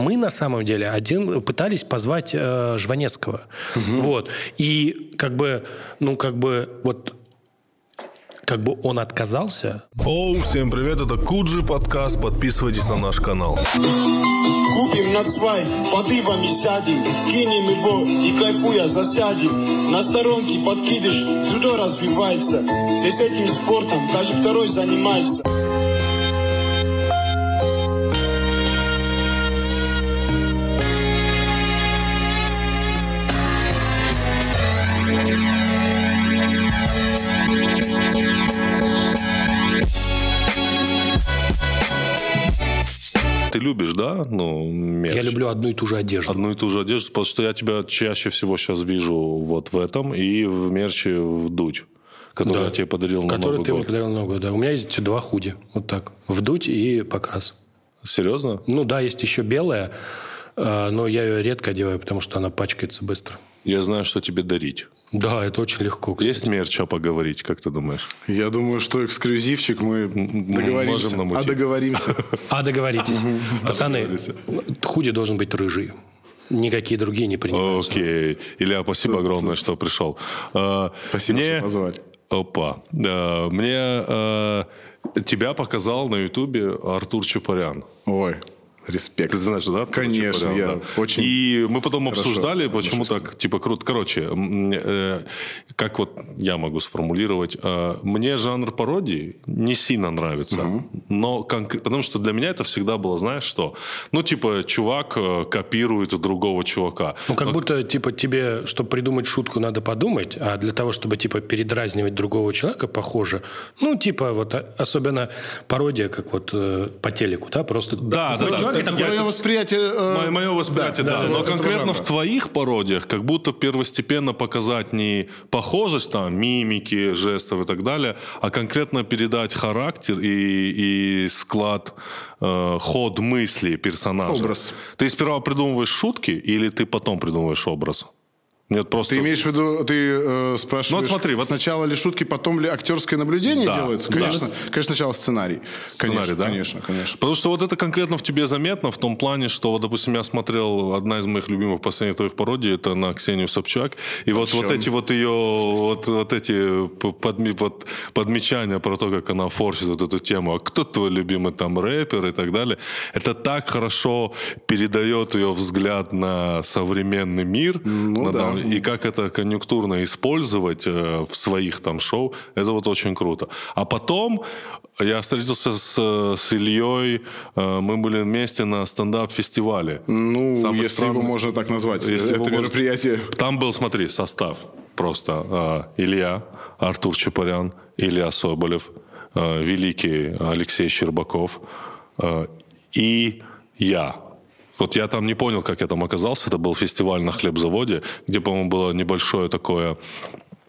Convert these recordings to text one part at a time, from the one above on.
мы на самом деле один пытались позвать э, Жванецкого. Вот. И как бы, ну, как бы, вот как бы он отказался. Оу, всем привет, это Куджи подкаст, подписывайтесь на наш канал. Купим на свай, под ивами сядем, кинем его и кайфуя засядем. На сторонке подкидыш, дзюдо развивается. Все с этим спортом, даже второй занимается. Любишь, да, ну, мерч? Я люблю одну и ту же одежду. Одну и ту же одежду, потому что я тебя чаще всего сейчас вижу вот в этом и в мерче вдуть, который Да. я тебе подарил на Который Новый ты мне год. подарил на Новый год. Да. У меня есть два худи. Вот так. Вдуть и покрас. Серьезно? Ну да, есть еще белая, э, но я ее редко одеваю, потому что она пачкается быстро. Я знаю, что тебе дарить. Да, это очень легко. кстати. Есть мерча поговорить, как ты думаешь? Я думаю, что эксклюзивчик мы договоримся. можем. А договоримся. А, договоритесь. Пацаны, худи должен быть рыжий. Никакие другие не принимаются. Окей. Илья, спасибо огромное, что пришел. А, Спасибо, что позвали. Опа. Мне э, тебя показал на Ютубе Артур Чапарян. Ой, респект. Ты знаешь, да? Конечно, Чапарян, я да. очень И мы потом хорошо обсуждали, почему так, типа, круто. Короче, э, как вот я могу сформулировать, э, мне жанр пародии не сильно нравится, но конкре- потому что для меня это всегда было, знаешь, что? Ну, типа, чувак э, копирует у другого чувака. Ну, как будто, типа, тебе, чтобы придумать шутку, надо подумать, а для того, чтобы, типа, передразнивать другого человека, похоже, ну, типа, вот, а- особенно пародия, как вот э, по телеку, да, просто... Да, да, да. Мое восприятие... э, Мое, восприятие, да. да, Но конкретно в твоих пародиях как будто первостепенно показать не похожесть, там, мимики, жестов и так далее, а конкретно передать характер и, и склад, э, ход мысли персонажа. Образ. Ты сперва придумываешь шутки или ты потом придумываешь образ? Нет, просто... Ты имеешь в виду, ты э, спрашиваешь, Ну, вот смотри, вот- сначала ли шутки, потом ли актерское наблюдение Да, делается? да. Конечно, конечно, сначала сценарий. Сценарий, конечно, да? Конечно, конечно. Потому что вот это конкретно в тебе заметно в том плане, что, вот, допустим, я смотрел одна из моих любимых последних твоих пародий, это на Ксению Собчак, и вот, вот эти вот ее, вот, вот эти подми- вот подмечания про то, как она форсит вот эту тему, а кто твой любимый там рэпер и так далее, это так хорошо передает ее взгляд на современный мир, на да. И как это конъюнктурно использовать э, в своих там шоу, это вот очень круто. А потом я встретился с, с Ильей, э, мы были вместе на стендап-фестивале. Ну, Самый если странный- его можно так назвать, Если это его можно- мероприятие. Там был, смотри, состав просто. э, Илья, Артур Чапарян, Илья Соболев, э, великий Алексей Щербаков э, и я. Вот я там не понял, как я там оказался. Это был фестиваль на хлебзаводе, где, по-моему, было небольшое такое...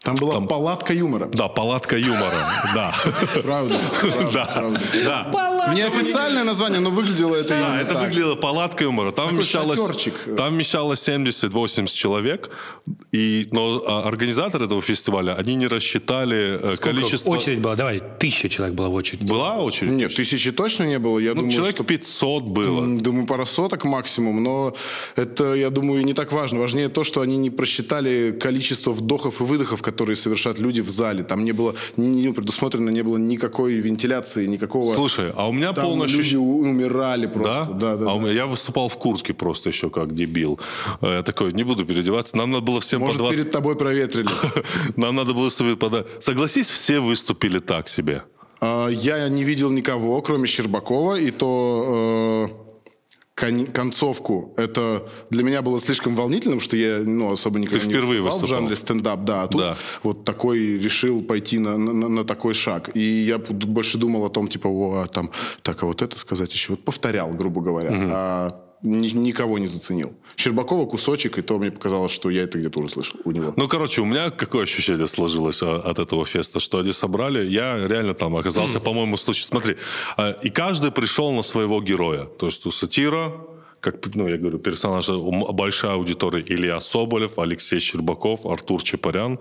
Там была Там- палатка юмора. Да, палатка юмора. Да. Правда, Да. Да. Неофициальное название, но выглядело это Да, это выглядело палаткой юмора. Там вмещалось, там вмещалось 70-80 человек. И, но а, организаторы этого фестиваля, они не рассчитали э, количество... Очередь была, давай, тысяча человек была в очереди. Была очередь? Нет, тысячи точно не было. Я Ну, думаю, человек что 500 было. Думаю, пара соток максимум, но это, я думаю, не так важно. Важнее то, что они не просчитали количество вдохов и выдохов, которые совершат люди в зале. Там не было, не предусмотрено, не было никакой вентиляции, никакого... Слушай, а у меня Там полное люди умирали Да? просто. Да, да, а у да. меня, я выступал в куртке просто еще как дебил. Э, Я такой, не буду переодеваться. Нам надо было всем Может, по 20... перед тобой проветрили. Нам надо было выступить по... Согласись, все выступили так себе. А, Я не видел никого, кроме Щербакова, и то э, кон- концовку. Это для меня было слишком волнительным, что я ну, особо никогда не впервые выступал в жанре стендап. Да, а тут Да. вот такой решил пойти на, на- на такой шаг. И я больше думал о том, типа, о, а там, так, а вот это сказать еще. Вот повторял, грубо говоря. А ни- никого не заценил. Щербакова кусочек, и то мне показалось, что я это где-то уже слышал у него. Ну, короче, у меня какое ощущение сложилось а, от этого феста, что они собрали, я реально там оказался, по-моему, случай. Смотри, а, и каждый пришел на своего героя. То есть у сатира, как, ну, я говорю, персонажи, большая аудитория Илья Соболев, Алексей Щербаков, Артур Чапарян.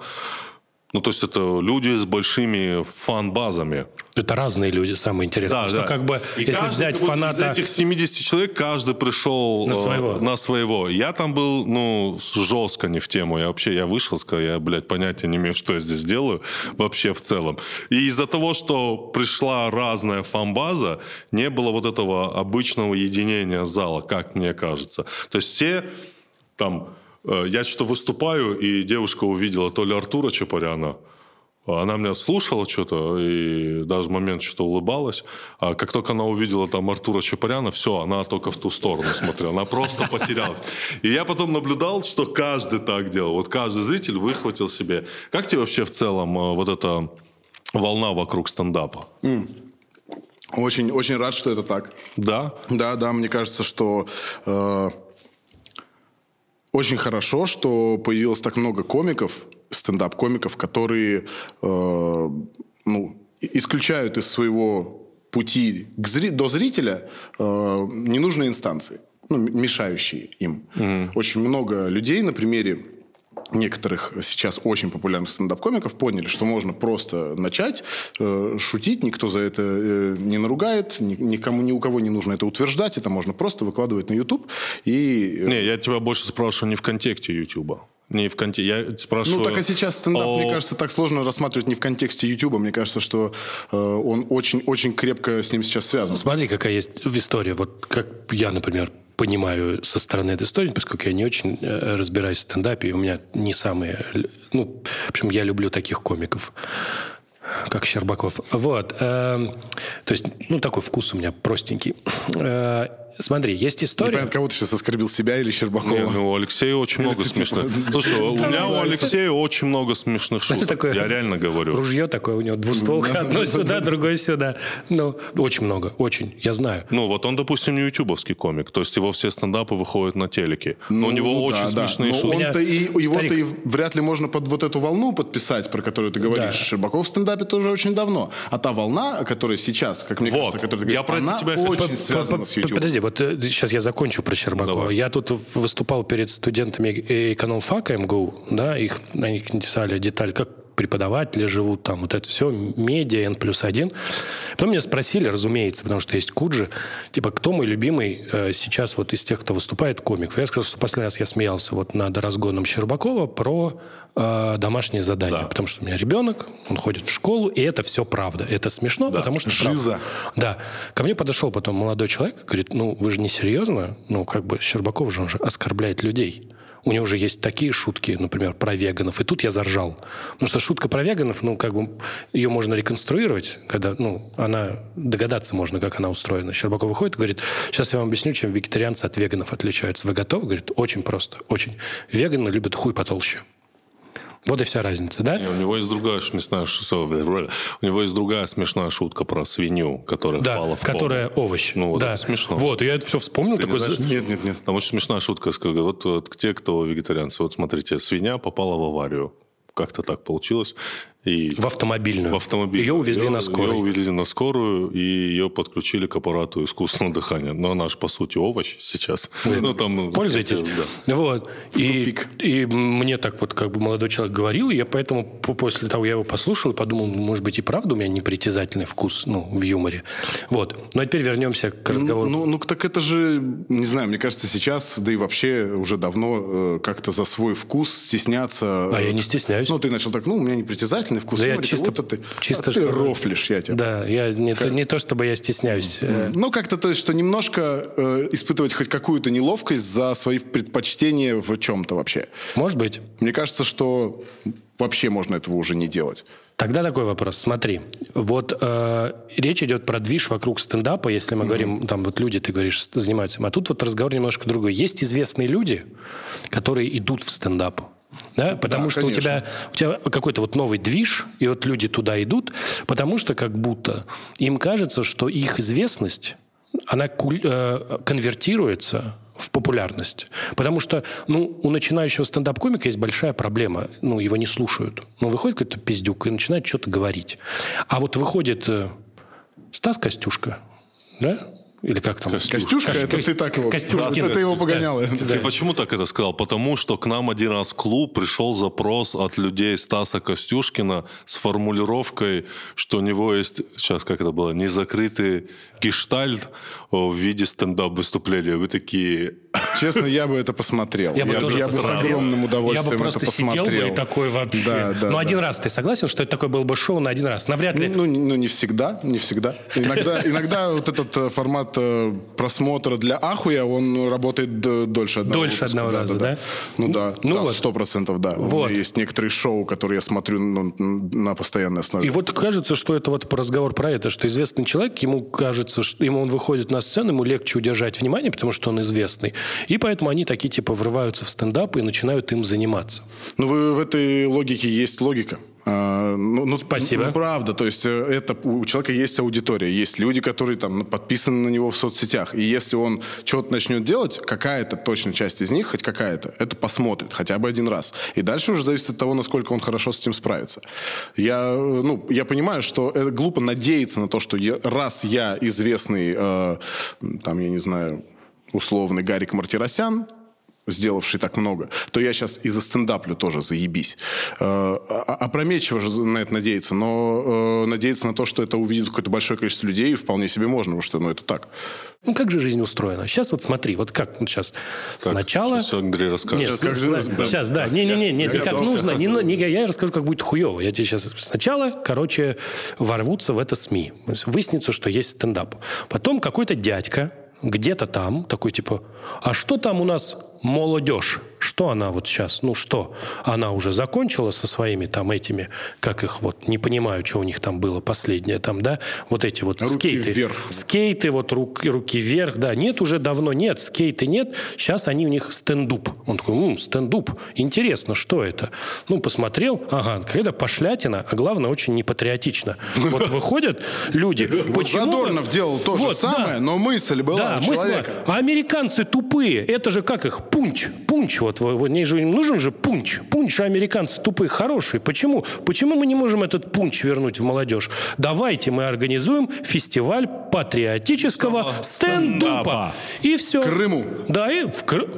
Ну, то есть это люди с большими фан-базами. Это разные люди, самое интересное. Да, что да. как бы, и если взять вот фаната... Из этих 70 человек каждый пришел на своего. Э, на своего. Я там был, ну, жестко не в тему. Я вообще, я вышел, сказал, я, блядь, понятия не имею, что я здесь делаю вообще в целом. И из-за того, что пришла разная фан-база, не было вот этого обычного единения зала, как мне кажется. То есть все там Э, я что-то выступаю, и девушка увидела то ли Артура Чапаряна, она меня слушала что-то, и даже в момент что-то улыбалась. А как только она увидела там Артура Чапаряна, все, она только в ту сторону смотрела. Она просто потерялась. И я потом наблюдал, что каждый так делал. Вот каждый зритель выхватил себе. Как тебе вообще в целом э, вот эта волна вокруг стендапа? Очень, очень рад, что это так. Да? Да, да, мне кажется, что... Э очень хорошо, что появилось так много комиков, стендап-комиков, которые э, ну, исключают из своего пути к зри- до зрителя э, ненужные инстанции, ну, мешающие им. Mm-hmm. Очень много людей на примере некоторых сейчас очень популярных стендап-комиков поняли, что можно просто начать э, шутить, никто за это э, не наругает, ни, никому, ни у кого не нужно это утверждать, это можно просто выкладывать на YouTube. И... Э, не, я тебя больше спрашиваю не в контексте YouTube. Не в контексте. Я спрашиваю... Ну, так а сейчас стендап, о... мне кажется, так сложно рассматривать не в контексте YouTube. Мне кажется, что э, он очень-очень крепко с ним сейчас связан. Смотри, какая есть история. Вот как я, например, понимаю со стороны этой истории, поскольку я не очень э, разбираюсь в стендапе, и у меня не самые... Ну, в общем, я люблю таких комиков как Щербаков. Вот. Э, то есть, ну, такой вкус у меня простенький. Смотри, есть история... Непонятно, кого ты сейчас оскорбил, себя или Щербакова? Не, ну, у Алексея очень много типа смешных... Слушай, у меня у Алексея очень много смешных шуток. Я реально говорю. Ружье такое у него, двустволка, одно сюда, другое сюда. Ну, очень много, очень, я знаю. Ну, вот он, допустим, не ютубовский комик, то есть его все стендапы выходят на телеке. Но у него очень смешные шутки. Его-то и вряд ли можно под вот эту волну подписать, про которую ты говоришь. Щербаков в стендапе тоже очень давно. А та волна, которая сейчас, как мне кажется, которая ты говоришь, она очень связана с YouTube. Подожди, вот сейчас э, я закончу про Щербакова. Давай. Я тут выступал перед студентами экономфака МГУ, да, их, они интересовали деталь, как преподаватели живут там, вот это все, медиа, N плюс один. Потом меня спросили, разумеется, потому что есть Куджи, типа, кто мой любимый э, сейчас вот из тех, кто выступает, комик? Я сказал, что последний раз я смеялся вот над разгоном Щербакова про э, домашние задания, да. потому что у меня ребенок, он ходит в школу, и это все правда. Это смешно, да. потому что Жиза. Правда. Да. Ко мне подошел потом молодой человек, говорит, ну, вы же не серьезно? Ну, как бы Щербаков же, он же оскорбляет людей. У него уже есть такие шутки, например, про веганов. И тут я заржал. Потому что шутка про веганов, ну, как бы, ее можно реконструировать, когда, ну, она, догадаться можно, как она устроена. Щербаков выходит и говорит, сейчас я вам объясню, чем вегетарианцы от веганов отличаются. Вы готовы? Говорит, очень просто, очень. Веганы любят хуй потолще. Вот и вся разница, да? Не, у него есть другая смешная у него есть другая смешная шутка про свинью, которая да, впала в которая кому. овощ. Ну, вот да. это смешно. Вот, я это все вспомнил. Ты такой... Не нет, нет, нет. Там очень смешная шутка. Вот, вот те, кто вегетарианцы, вот смотрите, свинья попала в аварию. Как-то так получилось. И в автомобильную. В автомобиль. Ее увезли ее, на скорую. Ее увезли на скорую, и ее подключили к аппарату искусственного дыхания. Но она же, по сути, овощ сейчас. ну, там, Пользуйтесь. Да. Вот. И, и мне так вот как бы молодой человек говорил, и я поэтому после того, я его послушал, подумал, может быть, и правда у меня непритязательный вкус ну, в юморе. Вот. Ну, а теперь вернемся к разговору. Ну, ну, так это же, не знаю, мне кажется, сейчас, да и вообще уже давно э, как-то за свой вкус стесняться. А я не стесняюсь. Ну, ты начал так, ну, у меня непритязательный замечательный вкус. Да я чисто, вот ты, чисто а ты рофлишь, я тебя. Да, я не, то, не то, чтобы я стесняюсь. Э. Ну, как-то, то есть, что немножко э, испытывать хоть какую-то неловкость за свои предпочтения в чем-то вообще. Может быть. Мне кажется, что вообще можно этого уже не делать. Тогда такой вопрос. Смотри, вот э, речь идет про движ вокруг стендапа, если мы mm-hmm. говорим, там вот люди, ты говоришь, занимаются. А тут вот разговор немножко другой. Есть известные люди, которые идут в стендап. Да? Потому да, что у тебя, у тебя какой-то вот новый движ, и вот люди туда идут, потому что как будто им кажется, что их известность, она э, конвертируется в популярность. Потому что ну, у начинающего стендап-комика есть большая проблема. Ну, его не слушают. Ну, выходит какой-то пиздюк и начинает что-то говорить. А вот выходит э, Стас Костюшка, да? Или как там? Костюшка, Кос- это ты так его... Костюшкин. Это ты его погонял. Ты почему так это сказал? Потому что к нам один раз в клуб пришел запрос от людей Стаса Костюшкина с формулировкой, что у него есть, сейчас как это было, незакрытый гештальт в виде стендап-выступления. Вы такие... Честно, я бы это посмотрел. Я бы тоже я бы с огромным Я удовольствием бы просто это сидел посмотрел. бы и такой вообще. Да, да, Но да. один раз ты согласен, что это такое было бы шоу на один раз? Навряд ли. Ну, не- ну, не всегда, не всегда. Иногда, иногда вот этот э, формат э, просмотра для ахуя, он работает дольше одного Дольше выпуска. одного раза, да? Ну да, Ну да, вот. сто процентов, да. У Вот. меня есть некоторые шоу, которые я смотрю ну, на постоянной основе. И вот кажется, что это вот разговор про это, что известный человек, ему кажется, что ему он выходит на сцену, ему легче удержать внимание, потому что он известный. И поэтому они такие типа врываются в стендап и начинают им заниматься. Ну, вы, в этой логике есть логика. А, ну, ну, Спасибо. ну, правда, то есть э, это у человека есть аудитория, есть люди, которые там подписаны на него в соцсетях, и если он что-то начнет делать, какая-то точно часть из них, хоть какая-то, это посмотрит хотя бы один раз, и дальше уже зависит от того, насколько он хорошо с этим справится. Я, э, ну, я понимаю, что это глупо надеяться на то, что я- раз я известный, э, там, я не знаю, условный Гарик Мартиросян, сделавший так много, то я сейчас и за стендаплю тоже заебись. Э, а- Опрометчиво же на это надеяться, но э, надеяться на то, что это увидит какое-то большое количество людей, вполне себе можно, потому что ну, это так. Ну, как же жизнь устроена? Сейчас вот смотри, вот как вот сейчас. Сначала... сейчас Андрей расскажет. Нет, Сейчас как с- же- да. сейчас, да. Не-не-не, не, не как нужно. Не, не- я расскажу, как будет хуево. Я тебе сейчас... Сначала, короче, ворвутся в это СМИ. Выяснится, что есть стендап. Потом какой-то дядька где-то там, такой типа, а что там у нас молодежь? Что она вот сейчас? Ну что? Она уже закончила со своими там этими, как их вот, не понимаю, что у них там было последнее там, да? Вот эти вот Руки скейты. вверх. Скейты, вот руки, руки вверх, да. Нет, уже давно нет, скейты нет. Сейчас они у них стендуп. Он такой, «М, стендуп. Интересно, что это? Ну, посмотрел, ага, какая-то пошлятина, а главное, очень непатриотично. Вот выходят люди. Почему? Задорнов делал то же самое, но мысль была у человека. а американцы тупые. Это же как их? Пунч. Пунч. Вот, вот, вот, же им нужен же пунч. Пунч, а американцы тупые, хорошие. Почему? Почему мы не можем этот пунч вернуть в молодежь? Давайте мы организуем фестиваль патриотического стендупа. И все. Крыму. Да, и в Крым.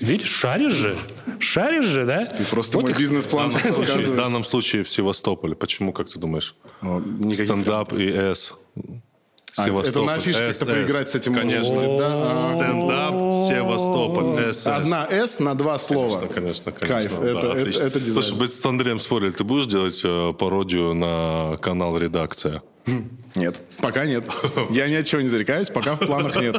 Видишь, шаришь же. Шаришь же, да? Ты просто Вот мой их- бизнес-план В данном случае- в данном случае в Севастополе. Почему, как ты думаешь? Никаких- Стендап и С. А, это на афишках СС. поиграть с этим Конечно. можно, да? Стендап Севастополь. СС. Одна «С» на два слова. Конечно, конечно. Кайф, да, это, это, отлично. это дизайн. Слушай, мы с Андреем спорили, ты будешь делать э, пародию на канал «Редакция»? Нет, пока нет. Я ни от чего не зарекаюсь, пока в планах нет.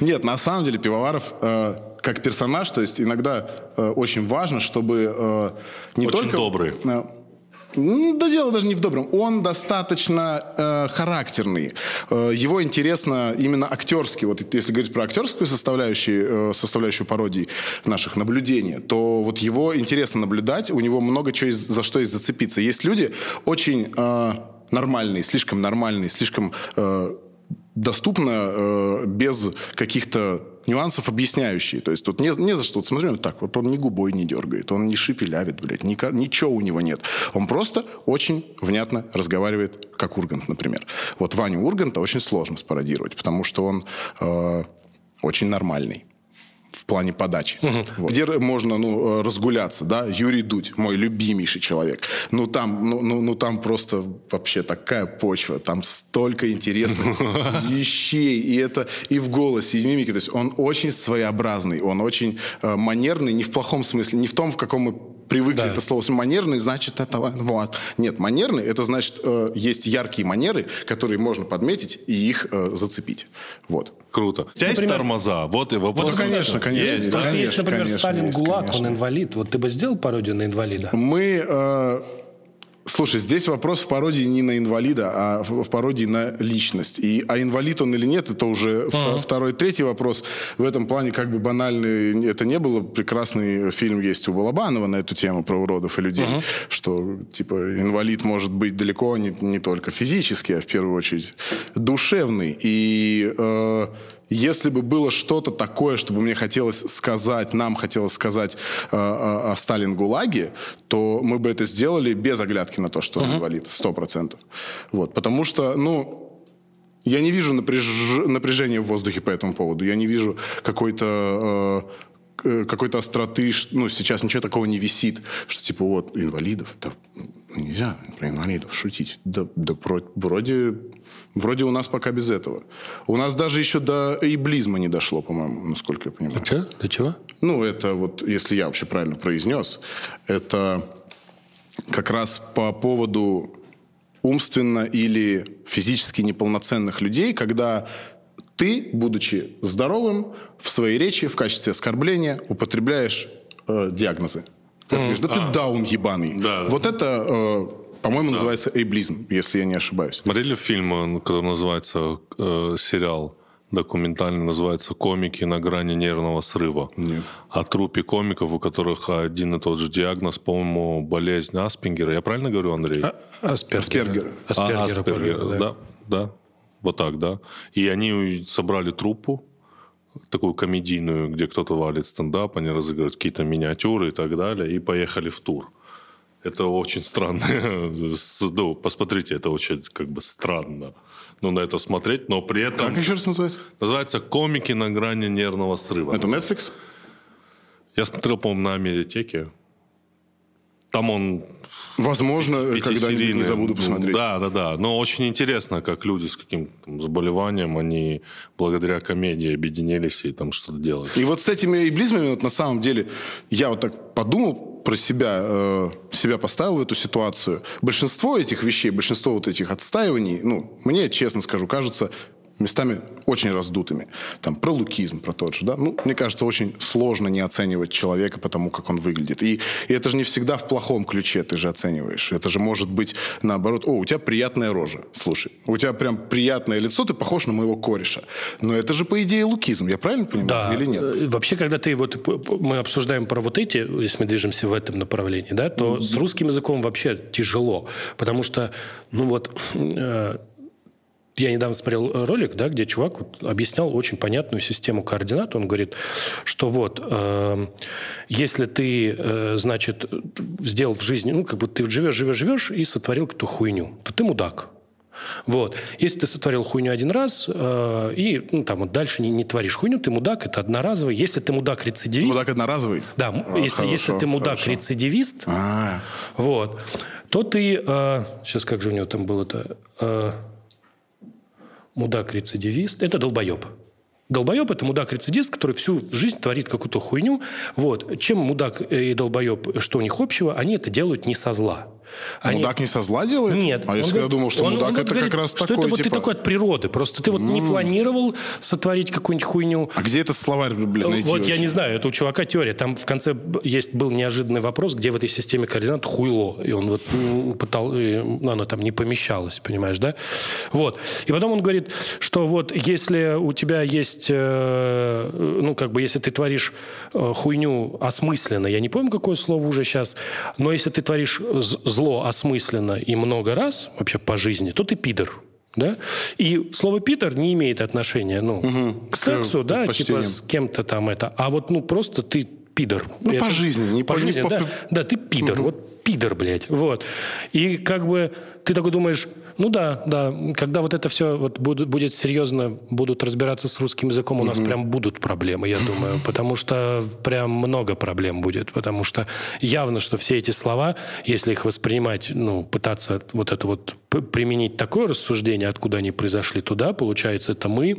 Нет, на самом деле Пивоваров э, как персонаж, то есть иногда э, очень важно, чтобы э, не Очень только... добрый. Э, да дело даже не в добром. Он достаточно э, характерный. Э, его интересно именно актерски. Вот если говорить про актерскую составляющую, э, составляющую пародий наших наблюдений, то вот его интересно наблюдать. У него много чего есть- за что есть зацепиться. Есть люди очень э, нормальные, слишком нормальные, слишком э, доступно э, без каких-то нюансов объясняющие. То есть тут не, не за что. Вот смотри, он так, вот он ни губой не дергает, он не шипелявит, блядь, ни ка- ничего у него нет. Он просто очень внятно разговаривает, как Ургант, например. Вот Ваню Урганта очень сложно спародировать, потому что он э, очень нормальный в плане подачи. Вот. Где можно ну, разгуляться, да? Юрий Дудь, мой любимейший человек. Ну там, ну, ну, ну, там просто вообще такая почва, там столько интересных вещей, и это и в голосе, и в мимике. То есть он очень своеобразный, он очень э, манерный, не в плохом смысле, не в том, в каком мы привыкли Да. это слово. Манерный значит это вот. Нет, манерный это значит э, есть яркие манеры, которые можно подметить и их э, зацепить. Вот. Круто. У тебя есть тормоза? Вот и вопрос. Ну, конечно, конечно. Есть, да? есть, например, конечно, Сталин есть, ГУЛАГ, конечно. он инвалид. Вот ты бы сделал пародию на инвалида? Мы... э, Слушай, здесь вопрос в пародии не на инвалида, а в пародии на личность. И, а инвалид он или нет, это уже вто- второй, третий вопрос. В этом плане как бы банальный это не было. Прекрасный фильм есть у Балабанова на эту тему про уродов и людей. Что, типа, инвалид может быть далеко не, не только физически, а в первую очередь душевный. И... э, если бы было что-то такое, чтобы мне хотелось сказать, нам хотелось сказать э, о, о Сталин ГУЛАГе, то мы бы это сделали без оглядки на то, что он инвалид, сто процентов. Вот, потому что, ну, Я не вижу напряж... напряжения в воздухе по этому поводу. Я не вижу какой-то э, э, какой-то остроты, ну, сейчас ничего такого не висит, что типа вот инвалидов, да, нельзя про инвалидов шутить. Да, да вроде, вроде у нас пока без этого. У нас даже еще до иблизма не дошло, по-моему, насколько я понимаю. До чего? До чего? Ну, это вот, если я вообще правильно произнес, это как раз по поводу умственно или физически неполноценных людей, когда ты, будучи здоровым, в своей речи в качестве оскорбления употребляешь э, диагнозы. Ты говоришь, да ты а. даун ебаный. Да, вот да. это, э, по-моему, да. называется эйблизм, если я не ошибаюсь. Смотрели фильм, который называется э, сериал документальный, называется «Комики на грани нервного срыва». Нет. О трупе комиков, у которых один и тот же диагноз, по-моему, болезнь Аспингера. Я правильно говорю, Андрей? А, Аспергера. Аспергера. Аспергера, а, Аспергера. Да. да, да. Вот так, да. И они собрали труппу, такую комедийную, где кто-то валит стендап, они разыгрывают какие-то миниатюры и так далее, и поехали в тур. Это очень странно. ну, посмотрите, это очень как бы странно ну, на это смотреть, но при этом... Как еще раз называется? Называется «Комики на грани нервного срыва». Это Netflix? Я смотрел, по-моему, на Медиатеке. Там он Возможно, когда-нибудь не забуду посмотреть. Да, да, да. Но очень интересно, как люди с каким-то заболеванием, они благодаря комедии объединились и там что-то делают. И вот с этими иблизмами, вот на самом деле, я вот так подумал про себя, э, себя поставил в эту ситуацию. Большинство этих вещей, большинство вот этих отстаиваний, ну, мне, честно скажу, кажется местами очень раздутыми. Там про лукизм, про тот же, да. Ну, мне кажется, очень сложно не оценивать человека по тому, как он выглядит. И, и это же не всегда в плохом ключе ты же оцениваешь. Это же может быть наоборот. О, у тебя приятная рожа. Слушай, у тебя прям приятное лицо, ты похож на моего кореша. Но это же, по идее, лукизм. Я правильно понимаю да. или нет? Э, вообще, когда ты вот мы обсуждаем про вот эти, если мы движемся в этом направлении, да, то mm-hmm. с русским языком вообще тяжело. Потому что, ну вот, э, я недавно смотрел э, ролик, да, где чувак вот объяснял очень понятную систему координат. Он говорит, что вот, э, если ты, э, значит, сделал в жизни, ну, как бы ты живешь, живешь, живешь и сотворил какую-то хуйню, то ты мудак. Вот. Если ты сотворил хуйню один раз э, и ну, там вот дальше не, не творишь хуйню, ты мудак, это одноразовый. Если ты мудак-рецидивист... Мудак одноразовый? Да, а, если, хорошо, если ты мудак-рецидивист, а. вот, то ты... Э, сейчас как же у него там было-то... Э, мудак-рецидивист – это долбоеб. Долбоеб – это мудак-рецидист, который всю жизнь творит какую-то хуйню. Вот. Чем мудак и долбоеб, что у них общего, они это делают не со зла. Они... Мудак не со зла делает? Нет. А я всегда думал, что он, мудак он это говорит, как раз что такой, это вот типа... ты такой от природы. Просто ты вот mm. не планировал сотворить какую-нибудь хуйню. А где этот словарь, блин, найти Вот вообще? я не знаю, это у чувака теория. Там в конце есть был неожиданный вопрос, где в этой системе координат хуйло. И он вот пытал, ну, оно там не помещалось, понимаешь, да? Вот. И потом он говорит, что вот если у тебя есть, э, ну, как бы, если ты творишь э, хуйню осмысленно, я не помню, какое слово уже сейчас, но если ты творишь зло осмысленно, и много раз вообще по жизни, то ты пидор. Да? И слово «пидор» не имеет отношения ну, угу. к сексу, к да, типа с кем-то там это. А вот ну просто ты пидор. Ну, это, по жизни. Не по, по жизни, по... да. Да, ты пидор. Угу. Вот пидор, блядь. Вот. И как бы ты такой думаешь, ну да, да, когда вот это все вот будет, будет серьезно, будут разбираться с русским языком, у нас прям будут проблемы, я думаю, потому что прям много проблем будет, потому что явно, что все эти слова, если их воспринимать, ну, пытаться вот это вот применить такое рассуждение, откуда они произошли туда, получается, это мы э,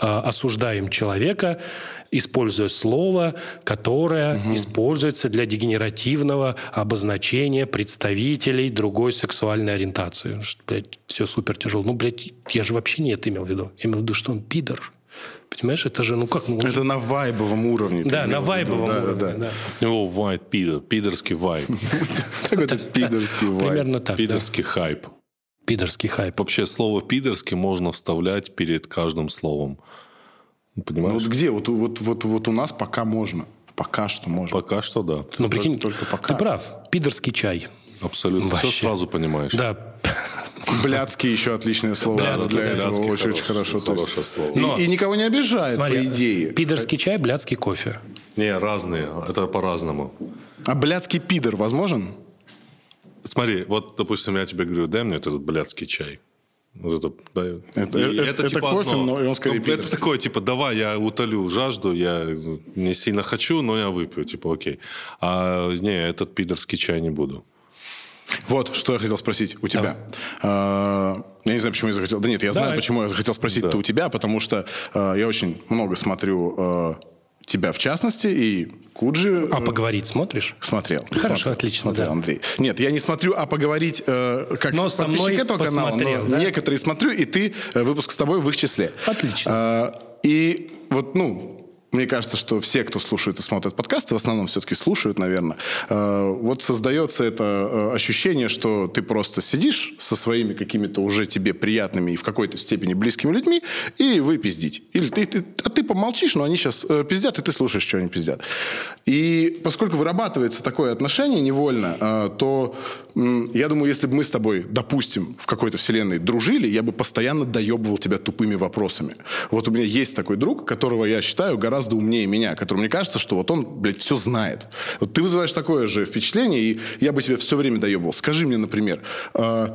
осуждаем человека, используя слово, которое угу. используется для дегенеративного обозначения представителей другой сексуальной ориентации. Что, блядь, все супер тяжело. Ну, блядь, я же вообще не это имел в виду. Я имел в виду, что он пидор. Понимаешь, это же, ну как... Ну, это же... на вайбовом уровне. Да, на вайбовом да, уровне, да. да. О, вайт пидор, пидорский вайб. Какой-то пидорский вайб. Примерно так, Пидорский хайп. Пидорский хайп. Вообще слово пидорский можно вставлять перед каждым словом. Понимаешь? Ну, вот где? Вот, вот, вот, вот у нас пока можно. Пока что можно. Пока что да. Ну, прикинь, только пока. Ты прав. Пидорский чай. Абсолютно. Вообще. Все сразу понимаешь. Да. Блядский еще отличное слово блядский, для этого. Очень, очень хорошо. Хорошее слово. Но, и, и никого не обижает, смотри, по идее. Пидорский чай, блядский кофе. Не, разные. Это по-разному. А блядский пидор возможен? Смотри, вот, допустим, я тебе говорю, дай мне этот блядский чай. Вот это, да, Это- и это- это кофе, одно. но он скорее Ну, Это такое, типа, давай, я утолю жажду, я не сильно хочу, но я выпью, типа, окей. А не, этот пидорский чай не буду. Вот, что я хотел спросить у тебя. А, Я не знаю, почему я захотел... Да нет, я знаю, Давай. почему я захотел спросить это у тебя, потому что э, я очень много смотрю э, тебя в частности, и Куджи... А э, поговорить смотришь? Смотрел. Хорошо, Смотрел, отлично, Смотрел, да. Андрей. Нет, я не смотрю, а поговорить э, как Но со мной этого канала. но да? Некоторые смотрю, и ты, э, выпуск с тобой в их числе. Отлично. А, и вот, ну, мне кажется, что все, кто слушает и смотрит подкасты, в основном все-таки слушают, наверное. э, вот создается это э, ощущение, что ты просто сидишь со своими какими-то уже тебе приятными и в какой-то степени близкими людьми, и вы пиздите. Или ты, ты- а ты помолчишь, но они сейчас пиздят, и ты слушаешь, что они пиздят. И поскольку вырабатывается такое отношение невольно, э, то я думаю, если бы мы с тобой, допустим, в какой-то вселенной дружили, я бы постоянно доебывал тебя тупыми вопросами. Вот у меня есть такой друг, которого я считаю гораздо умнее меня, который мне кажется, что вот он, блядь, все знает. Вот ты вызываешь такое же впечатление, и я бы тебя все время доебывал. Скажи мне, например, э,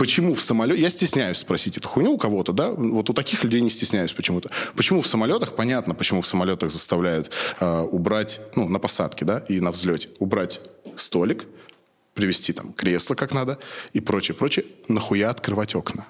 Почему в самолете... Я стесняюсь спросить эту хуйню у кого-то, да? Вот у таких людей не стесняюсь почему-то. Почему в самолетах, понятно, почему в самолетах заставляют э, убрать, ну, на посадке, да, и на взлете, убрать столик, привести там кресло как надо и прочее, прочее. Нахуя открывать окна?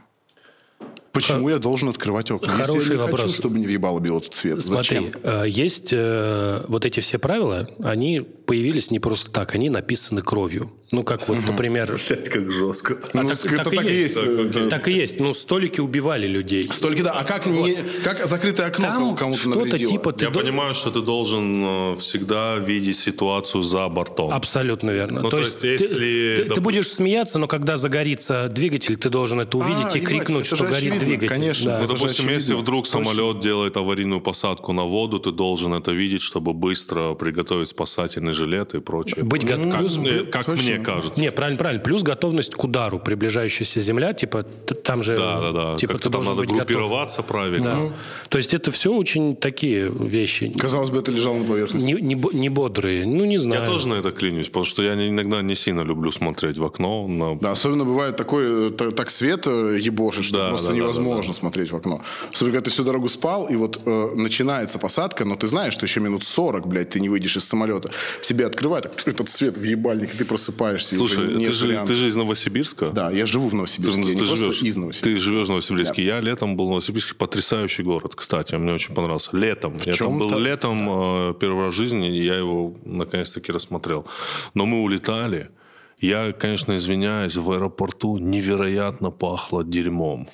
Почему я должен открывать окна? Если Хороший я не вопрос. хочу, чтобы не въебало белый цвет. Смотри, Зачем? э, есть э, вот эти все правила, они появились не просто так, они написаны кровью. Ну, как вот, например... как жестко. Ну, так- это так и так и есть. есть. э, Так и есть. Ну, столики убивали людей. Столики, да. А как, не, как закрытое окно Там кому-то что-то типа... ты Я до- понимаю, что ты должен э, всегда видеть ситуацию за бортом. Абсолютно верно. Ну, то есть, ты- если, ты, ты допустим- будешь смеяться, но когда загорится двигатель, ты должен это увидеть А, и ебать, крикнуть, что горит очевидно, двигатель. конечно. Да. Ну, допустим, если очевидно. вдруг самолет делает аварийную посадку на воду, ты должен это видеть, чтобы быстро приготовить спасательный жилет и прочее. Быть Как, готовым. мне- как точно. мне кажется. Не, правильно, правильно. Плюс готовность к удару. Приближающаяся земля, типа, там же... Да, да, да. Типа, Как-то ты там должен надо быть готов. группироваться правильно. Да. То есть это все очень такие вещи. Казалось бы, это лежало на поверхности. Не, не, не бодрые. Ну, не знаю. Я тоже на это клянусь, потому что я иногда не сильно люблю смотреть в окно. на- Да, особенно бывает такое, э, та- так свет э, ебошит, что Да, просто да, да, невозможно смотреть в окно. Особенно, когда ты всю дорогу спал, и вот э, начинается посадка, но ты знаешь, что еще минут 40, блядь, ты не выйдешь из самолета. Тебе открывают этот свет в ебальник, и ты просыпаешься. Слушай, ты же, ты же из Новосибирска? Да, я живу в Ты, Новосибирске, я ты просто живешь, из Новосибирска. ты живешь в Новосибирске. Я летом был в Новосибирске. Потрясающий город, кстати. Мне очень понравился. Летом. я там был летом э, первый раз в жизни, и я его наконец-таки рассмотрел. Но мы улетали. Я, конечно, извиняюсь, в аэропорту невероятно пахло дерьмом.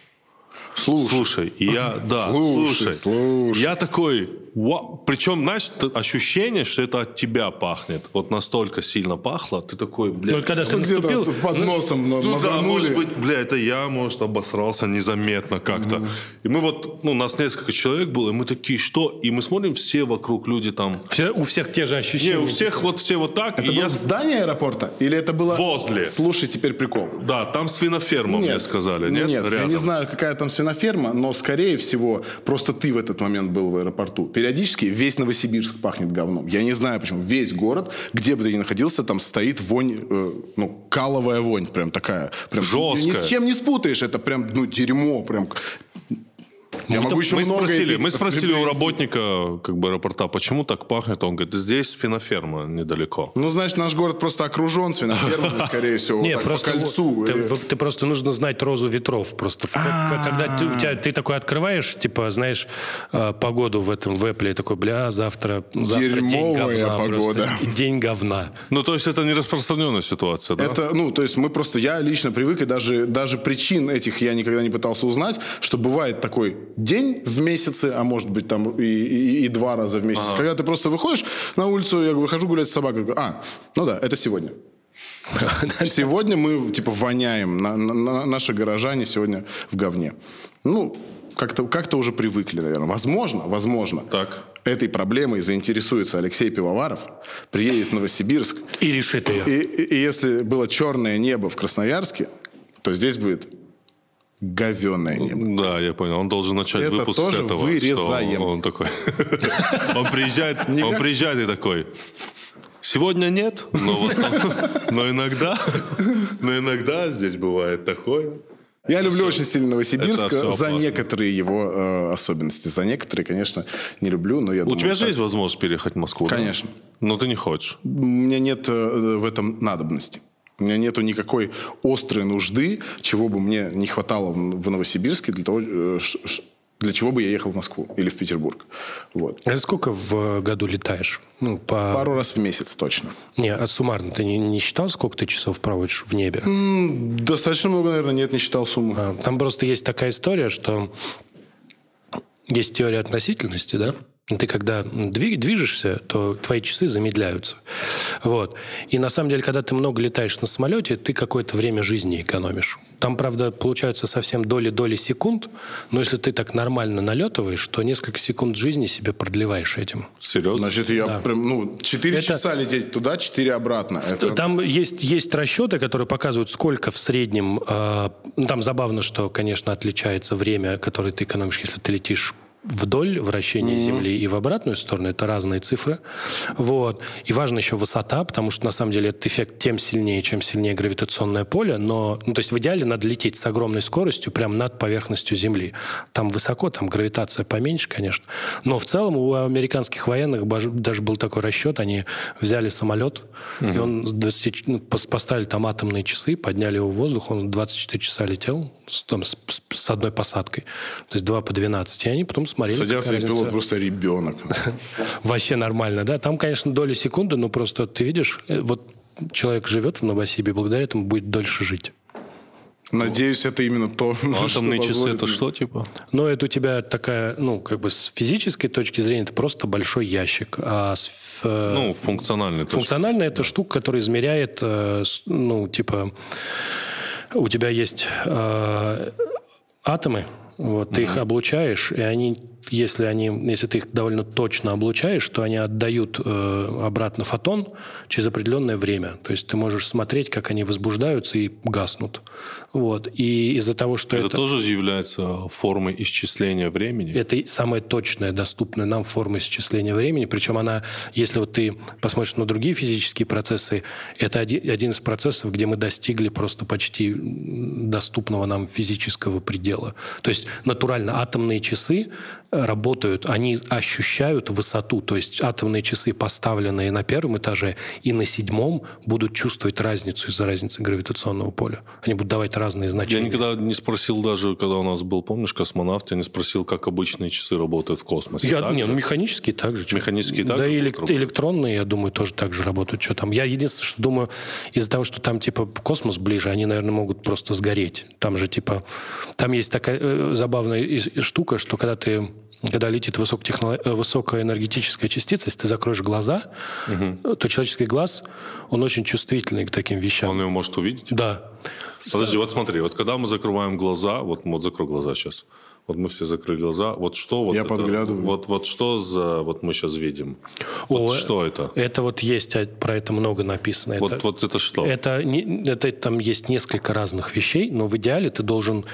Слушай, Слушай, и я, да, Слушай, слушай, слушай. я такой, «Ва». причем, знаешь, ощущение, что это от тебя пахнет, вот настолько сильно пахло, ты такой, Ну, блядь, вот когда ты Тут где-то наступил... под носом ну да, мазанули. может быть, бля, это я, может, обосрался незаметно как-то. И мы вот, ну, нас несколько человек было, и мы такие, что? И мы смотрим, все вокруг люди там. Все- у всех те же Не, ощущения. у всех вот все вот так, Это было я... в здании аэропорта? Или это было... Возле. Слушай, теперь прикол. Да, там свиноферма, мне сказали, нет? Нет, я Рядом. не знаю, какая там свиноферма, но, скорее всего, просто ты в этот момент был в аэропорту. Периодически весь Новосибирск пахнет говном. Я не знаю, почему. Весь город, где бы ты ни находился, там стоит вонь, э, ну, каловая вонь, прям такая. Прям, Жесткая. Ни с чем не спутаешь. Это прям, ну, дерьмо. Прям... Я могу еще Мы много спросили, мы спросили у работника как бы аэропорта, почему так пахнет. Он говорит, здесь свиноферма недалеко. Ну, значит, наш город просто окружен свинофермами, скорее всего, Не, вот так, просто по кольцу. ты, просто нужно знать розу ветров. Просто когда ты, такой открываешь, типа, знаешь, э, погоду в этом в Apple, и такой, бля, завтра, завтра день говна. День говна. Ну, то есть это не распространенная ситуация, да? Это, ну, то есть мы просто, я лично привык, и даже, даже причин этих я никогда не пытался узнать, что бывает такой день в месяце, а может быть там и, и- и два раза в месяц, когда ты просто выходишь на улицу, я выхожу гулять с собакой, говорю, а, ну да, это сегодня. Сегодня мы, типа, воняем, на, на- на- наши горожане сегодня в говне. Ну, как-то как уже привыкли, наверное. Возможно, возможно. Так. Этой проблемой заинтересуется Алексей Пивоваров, приедет в Новосибирск, И решит ее. и, и- и если было черное небо в Красноярске, то здесь будет говеное небо. Да, я понял. Он должен начать Это выпуск тоже с этого. вырезаем. что Он такой... Он приезжает, он приезжает и такой... Сегодня нет, но, в основном- но иногда, но иногда здесь бывает такое. Я люблю очень сильно Новосибирск за опасно. некоторые его э, особенности. За некоторые, конечно, не люблю, но я У думаю... тебя же так- есть возможность переехать в Москву? да? Конечно. Но ты не хочешь. У меня нет э, в этом надобности. У меня нету никакой острой нужды, чего бы мне не хватало в Новосибирске для того, э, для чего бы я ехал в Москву или в Петербург. Вот. А сколько в году летаешь? Ну, по... Пару раз в месяц точно. Не, а суммарно ты не, не считал, сколько ты часов проводишь в небе? Достаточно много, наверное, нет, не считал сумму. А, Там просто есть такая история, что есть теория относительности, да? Ты когда дви- движешься, то твои часы замедляются. Вот. И на самом деле, когда ты много летаешь на самолете, ты какое-то время жизни экономишь. Там, правда, получаются совсем доли-доли секунд, но если ты так нормально налетываешь, то несколько секунд жизни себе продлеваешь этим. Серьезно? Значит, я прям, ну, 4 Это- часа лететь туда, 4 обратно. Это... Там есть, есть расчеты, которые показывают, сколько в среднем... э, ну, там забавно, что, конечно, отличается время, которое ты экономишь, если ты летишь вдоль вращения Земли и в обратную сторону. Это разные цифры. Вот. И важна еще высота, потому что, на самом деле, этот эффект тем сильнее, чем сильнее гравитационное поле. Но, ну, то есть в идеале надо лететь с огромной скоростью прямо над поверхностью Земли. Там высоко, там гравитация поменьше, конечно. Но в целом у американских военных даже был такой расчет. Они взяли самолет, и он с 20 ну, пос- поставили там атомные часы, подняли его в воздух, он 24 часа летел с, там, с- с одной посадкой. То есть 2 по 12. И они потом смотрели, Садятся какая и пилот разница. просто ребенок. Вообще нормально, да. Там, конечно, доли секунды, но просто ты видишь, э, вот человек живет в Новосибе, благодаря этому будет дольше жить. Надеюсь, это именно то, что Атомные часы это что, типа? Но это у тебя такая, ну, как бы с физической точки зрения, это просто большой ящик. А с э, Ну, функциональный. Функционально это штука, которая измеряет, э, с- ну, типа, у тебя есть э, атомы, вот, ты их облучаешь, и они, если они, если ты их довольно точно облучаешь, то они отдают э, обратно фотон через определенное время. То есть ты можешь смотреть, как они возбуждаются и гаснут. Вот. И из-за того, что Это это... тоже является формой исчисления времени? Это самая точная, доступная нам форма исчисления времени. Причем она, если вот ты посмотришь на другие физические процессы, это один, один из процессов, где мы достигли просто почти доступного нам физического предела. То есть натурально атомные часы работают, они ощущают высоту. То есть атомные часы, поставленные на первом этаже и на седьмом, будут чувствовать разницу из-за разницы гравитационного поля. Они будут давать разные Я значения. никогда не спросил даже, когда у нас был, помнишь, космонавт, я не спросил, как обычные часы работают в космосе. Я, Так не, же? ну, механические также. чё. Механические так Да, и электронные, я думаю, тоже так же работают. Что там? Я единственное, что думаю, из-за того, что там, типа, космос ближе, они, наверное, могут просто сгореть. Там же, типа, там есть такая э, забавная штука, что когда ты когда летит высокотехно- э, высокоэнергетическая частица, если ты закроешь глаза, то человеческий глаз, он очень чувствительный к таким вещам. Он его может увидеть? Да. Подожди, вот смотри, вот когда мы закрываем глаза, вот, вот закрой глаза сейчас. Вот мы все закрыли глаза. Вот что вот Я это- подглядываю. Вот, вот что за вот мы сейчас видим? Вот О, что это? Это вот есть, а, про это много написано. Вот, Это- вот это что? Это, не- это там есть несколько разных вещей, но в идеале ты должен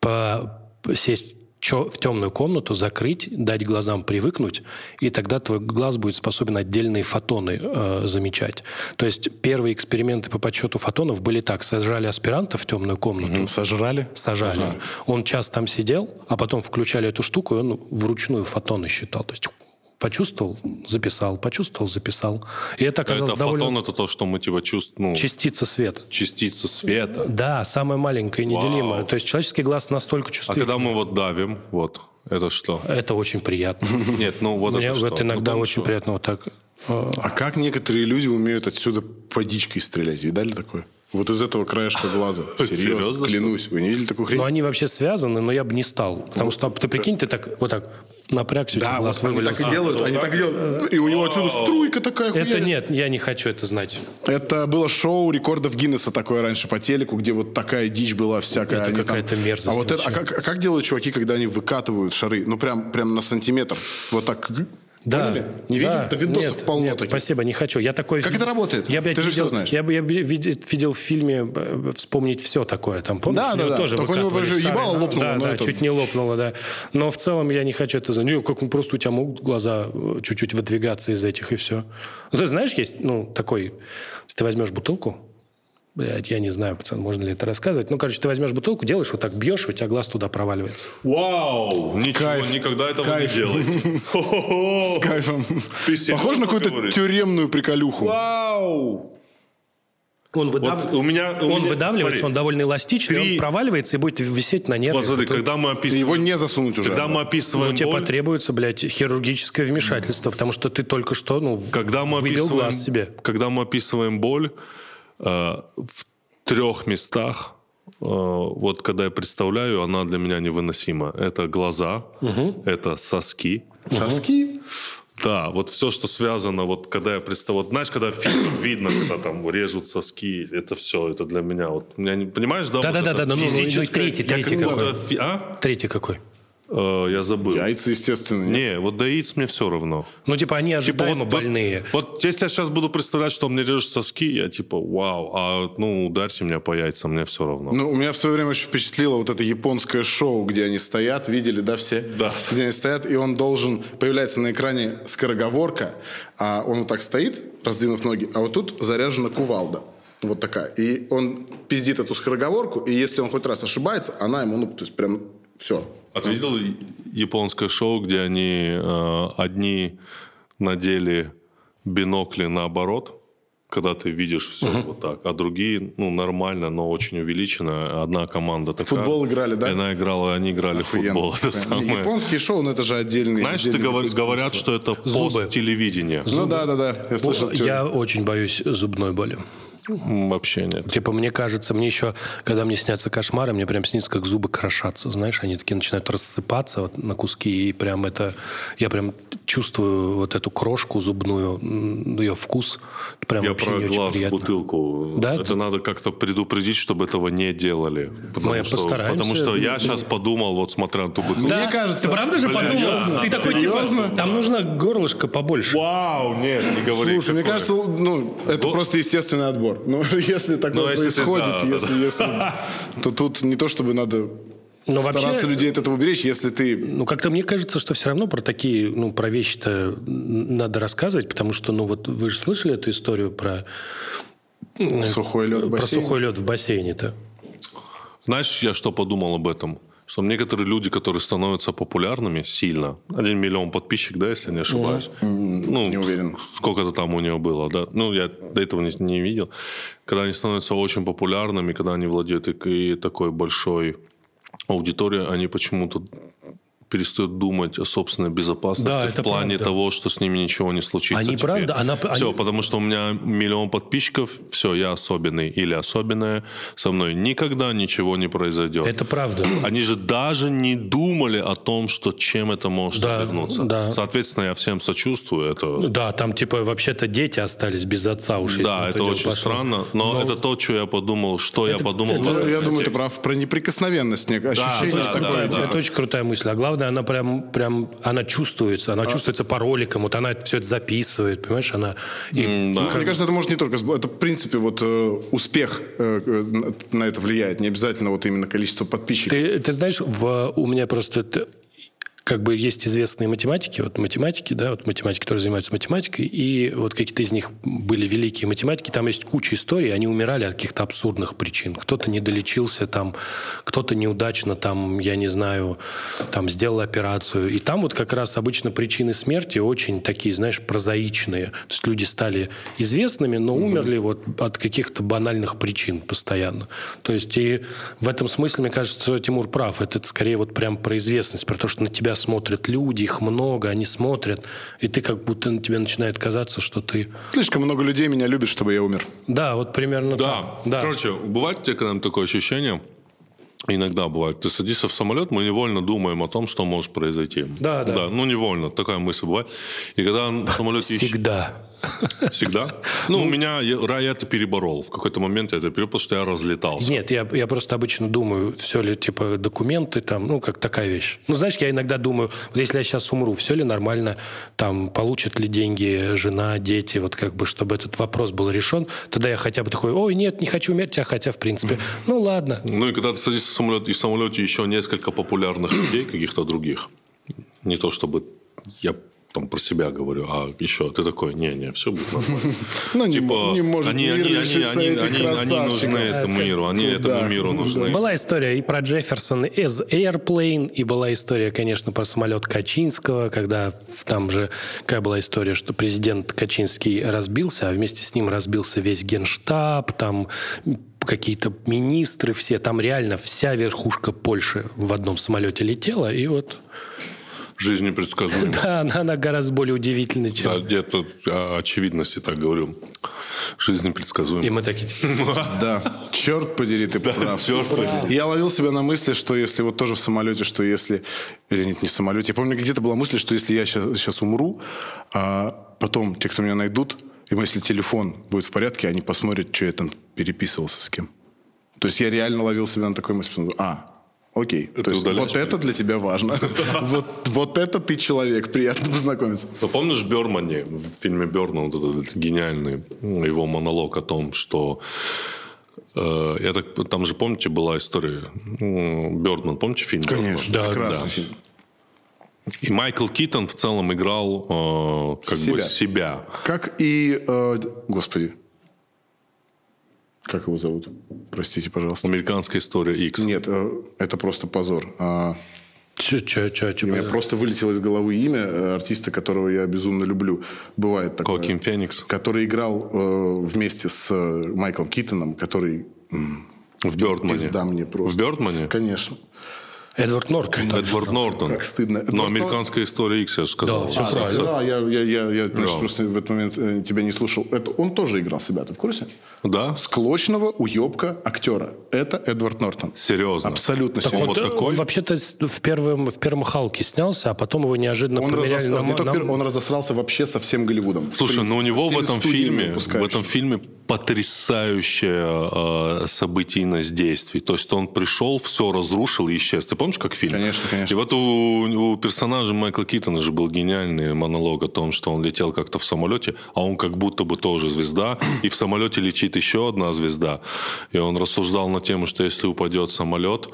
по, сесть чё- в темную комнату, закрыть, дать глазам привыкнуть, и тогда твой глаз будет способен отдельные фотоны э, замечать. То есть первые эксперименты по подсчету фотонов были так. Сажали аспиранта в темную комнату, Сожрали? сажали. Он час там сидел, а потом включали эту штуку, и он вручную фотоны считал. То есть почувствовал, записал, почувствовал, записал. И это оказалось это довольно... фотон, это то, что мы типа чувствуем, ну, Частица света. частица света. Да, самая маленькая, неделимая. Вау. То есть человеческий глаз настолько А чувствительный. когда мы вот давим, вот, это что? Это очень приятно. Нет, ну вот Мне это вот что? иногда Ну, очень что? приятно вот так. э, А как некоторые люди умеют отсюда водичкой стрелять? Видали такое? Вот из этого краешка глаза. Серьезно, клянусь. Вы не видели такую хрень? Но они вообще связаны, но я бы не стал. Потому что ты прикинь, ты так вот так напрягся, Да, глаз вот они так и делают, они так делают. И у него отсюда струйка такая Это нет, я не хочу это знать. Это было шоу рекордов Гиннесса такое раньше по телеку, где вот такая дичь была всякая. Это Они там- какая-то мерзость А вот это, а а как делают чуваки, когда они выкатывают шары? Ну, прям, прям на сантиметр. Вот так. Да. Поняли? Не видели? да. Да видосов Нет, полно нет, таких. спасибо, не хочу. Я такой... Как это работает? Я, блядь, Ты же видел, всё знаешь. Я, бы- я видел, видел в фильме э, «Вспомнить все такое». Там, помнишь? Да, да, да. тоже Только у него шары. ебало лопнуло, Да, да, это- чуть не лопнуло, да. Но в целом я не хочу это знать. Ну, как просто у тебя могут глаза э, чуть-чуть выдвигаться из этих, и все. Ну, ты знаешь, есть, ну, такой... Если ты возьмешь бутылку, Блядь, я не знаю, пацан, можно ли это рассказывать. Ну, короче, ты возьмешь бутылку, делаешь вот так, бьешь, у тебя глаз туда проваливается. Вау! Ничего, Кайф. никогда этого Кайф. не делайте. Хо-хо-хо. С кайфом. Похоже на какую-то тюремную приколюху. Вау! Он, выдав- Вот у меня... у он меня- выдавливается, смотри, он довольно эластичный, Три- он проваливается и будет висеть на нервах. Вот смотри, когда мы описываем... Его не засунуть уже. Когда мы Ну, описываем тебе боль, потребуется, блядь, хирургическое вмешательство, потому что ты только что, ну, когда мы описываем, глаз себе. когда мы описываем боль в трех местах, э, вот когда я представляю, она для меня невыносима. Это глаза, это соски. Соски? Да, вот все, что связано, вот когда я представляю, вот знаешь, когда в фильмах видно, когда там режут соски, это все, это для меня, вот, меня не- понимаешь, да? вот Да-да-да, это да, ну, ну, ну, третий, я третий как какой? фи- А? Третий какой? Э, я забыл. Яйца, естественно. нет. Не, вот до яиц мне все равно. Ну, типа, они Типа ожидаемо вот, больные. Вот, вот если я сейчас буду представлять, что мне режут соски, я типа, вау, а ну ударьте меня по яйцам, мне все равно. Ну, у меня в свое время очень впечатлило вот это японское шоу, где они стоят, видели, да, все? Да. Где они стоят, и он должен, появляется на экране скороговорка, а он вот так стоит, раздвинув ноги, а вот тут заряжена кувалда. Вот такая. И он пиздит эту скороговорку, и если он хоть раз ошибается, она ему, ну, то есть прям все. А ты видел японское шоу, где они э, одни надели бинокли наоборот, когда ты видишь все вот так, а другие, ну, нормально, но очень увеличено. Одна команда такая. Футбол играли, да? И она играла, они играли в футбол. Это самое. Японские шоу, ну, это же отдельный... Знаешь, ты отдельный говор- говорят, что это Зубы. пост-телевидение. Ну, да, да, да. Я слышал. Я очень боюсь зубной боли. Вообще нет. Типа, мне кажется, мне еще, когда мне снятся кошмары, мне прям снится, как зубы крошатся, знаешь, они такие начинают рассыпаться вот на куски, и прям это, я прям чувствую вот эту крошку зубную, ее вкус, прям Я вообще про не очень глаз приятно. бутылку. Да? Это надо как-то предупредить, чтобы этого не делали. Потому, Мы что, постараемся. потому что я сейчас подумал, вот смотря на ту бутылку. Да, Мне кажется- ты правда же подумал? серьезно? Ты такой, Серьезно? типа, там нужно горлышко побольше. Вау, нет, не говори. Слушай, мне такое. кажется, ну, это Ну- просто естественный отбор. Ну, если такое Ну, если ты- происходит, да, да, если, если, то тут не то, чтобы надо Но стараться вообще- людей от этого уберечь, если ты... Ну, как-то мне кажется, что все равно про такие, ну, про вещи-то надо рассказывать, потому что, ну, вот вы же слышали эту историю про, Сухой лед в про бассейне. сухой лед в бассейне-то? Знаешь, я что подумал об этом? Что некоторые люди, которые становятся популярными сильно, один миллион подписчик, да, если не ошибаюсь. Ну, не уверен. Сколько-то там у него было, да. Ну, я до этого не, не видел. Когда они становятся очень популярными, когда они владеют и, и такой большой аудиторией, они почему-то перестают думать о собственной безопасности Да, в это плане правда. того, что с ними ничего не случится. Они теперь. правда, она- Все, они- потому что у меня миллион подписчиков, все, я особенный или особенная, со мной никогда ничего не произойдет. Это правда. Они же даже не думали о том, что чем это может Да, обернуться. да. Соответственно, я всем сочувствую. Это, Да, там, типа, вообще-то дети остались без отца уж. да, это очень пошло. странно, но, это то, что я подумал, что я подумал. это- Ну, этом я думаю, ты прав. Про неприкосновенность, ощущение да, такое. да, Это, да. это очень крутая мысль. А главное, она прям, прям она чувствуется. А. Она чувствуется по роликам. Вот она все это записывает, понимаешь? Она... и- М, да. Ну, Мне кажется, это может не только... Это, в принципе, вот э, успех э, э, на- это влияет. Не обязательно вот именно количество подписчиков. Ты, ты знаешь, в, у меня просто как бы есть известные математики, вот математики, да, вот математики, которые занимаются математикой, и вот какие-то из них были великие математики, там есть куча историй, они умирали от каких-то абсурдных причин. Кто-то не долечился, там, кто-то неудачно, там, я не знаю, там, сделал операцию. И там вот как раз обычно причины смерти очень такие, знаешь, прозаичные. То есть люди стали известными, но умерли вот от каких-то банальных причин постоянно. То есть и в этом смысле, мне кажется, что Тимур прав. Это скорее вот прям про известность, про то, что на тебя смотрят люди, их много, они смотрят, и ты как будто на тебе начинает казаться, что ты... Слишком много людей меня любят, чтобы я умер. Да, вот примерно Да. так. Да. Короче, бывает у тебя когда-нибудь такое ощущение, иногда бывает, ты садишься в самолет, мы невольно думаем о том, что может произойти. Да, да. ну, невольно, такая мысль бывает. И когда в самолете ищешь- Всегда. Всегда? Ну, у меня, я это переборол. В какой-то момент я это переборол, потому что я разлетался. Нет, я, я просто обычно думаю, все ли, типа, документы там, ну, как такая вещь. Ну, знаешь, я иногда думаю, вот если я сейчас умру, все ли нормально, там, получат ли деньги жена, дети, вот как бы, чтобы этот вопрос был решен, тогда я хотя бы такой, ой, нет, не хочу умереть, а хотя, в принципе, ну, ладно. Ну, и когда ты садишься в самолет, и в самолете еще несколько популярных людей, каких-то других, не то чтобы я там про себя говорю, а еще ты такой, не-не, все будет нормально. Ну, не, Типа, не может они, мир они, они, они, этих они, они нужны этому миру, они этому миру нужны. Была история и про Джефферсон из Airplane, и была история, конечно, про самолет Качинского, когда там же какая была история, что президент Качинский разбился, а вместе с ним разбился весь генштаб, там какие-то министры все, там реально вся верхушка Польши в одном самолете летела, и вот Жизнь непредсказуема. да, она, она гораздо более удивительна, чем... Да, где-то о очевидности так говорю. Жизнь И непредсказуема. мы такие... Да, черт подери, ты прав. черт подери. Я ловил себя на мысли, что если вот тоже в самолете, что если... Или нет, не в самолете. Я помню, где-то была мысль, что если я сейчас, сейчас умру, а потом те, кто меня найдут, и если телефон будет в порядке, они посмотрят, что я там переписывался с кем. То есть я реально ловил себя на такой мысли. А, окей. То есть удаляешь вот это для тебя важно. Вот, вот это ты человек. Приятно познакомиться. Ну, помнишь Бермани, в фильме Берна, вот этот гениальный его монолог о том, что э, я так, там же, помните, была история м, Бердман, помните фильм? Конечно, Да, прекрасный да. фильм. И Майкл Китон в целом играл э, как бы Себя. себя. Как и... э, господи. Как его зовут? Простите, пожалуйста. Американская история X. Нет, э, это просто позор. Че, че, че, че, у меня просто вылетело из головы имя э, артиста, которого я безумно люблю. Бывает такое. Хоакин Феникс. Который играл э, вместе с э, Майклом Китоном, который... В Бердмане. Пизда мне просто. В Бердмане? Конечно. Эдвард Нортон. Эдвард Нортон. Как стыдно. Но Эдвард американская история X, я же сказал. Да, всё А, правильно. да, я, я, я, я, значит, Да. просто в этот момент э, тебя не слушал. Это он тоже играл себя, ты в курсе? Да? Склочного уебка актера. Это Эдвард Нортон. Серьезно? Абсолютно Так серьезно. вот, вот такой? он вообще-то в первом, в первом Халке снялся, а потом его неожиданно Он, разосрал- на, на- пер- он разосрался вообще со всем Голливудом. Слушай, В ну у принципе, него в этом фильме, в этом фильме потрясающая э, событийность действий. То есть он пришел, все разрушил и исчез. Ты помнишь, как фильм? Конечно, конечно. И вот у, у персонажа Майкла Китона же был гениальный монолог о том, что он летел как-то в самолете, а он как будто бы тоже звезда, и в самолете летит еще одна звезда. И он рассуждал на тему, что если упадет самолет,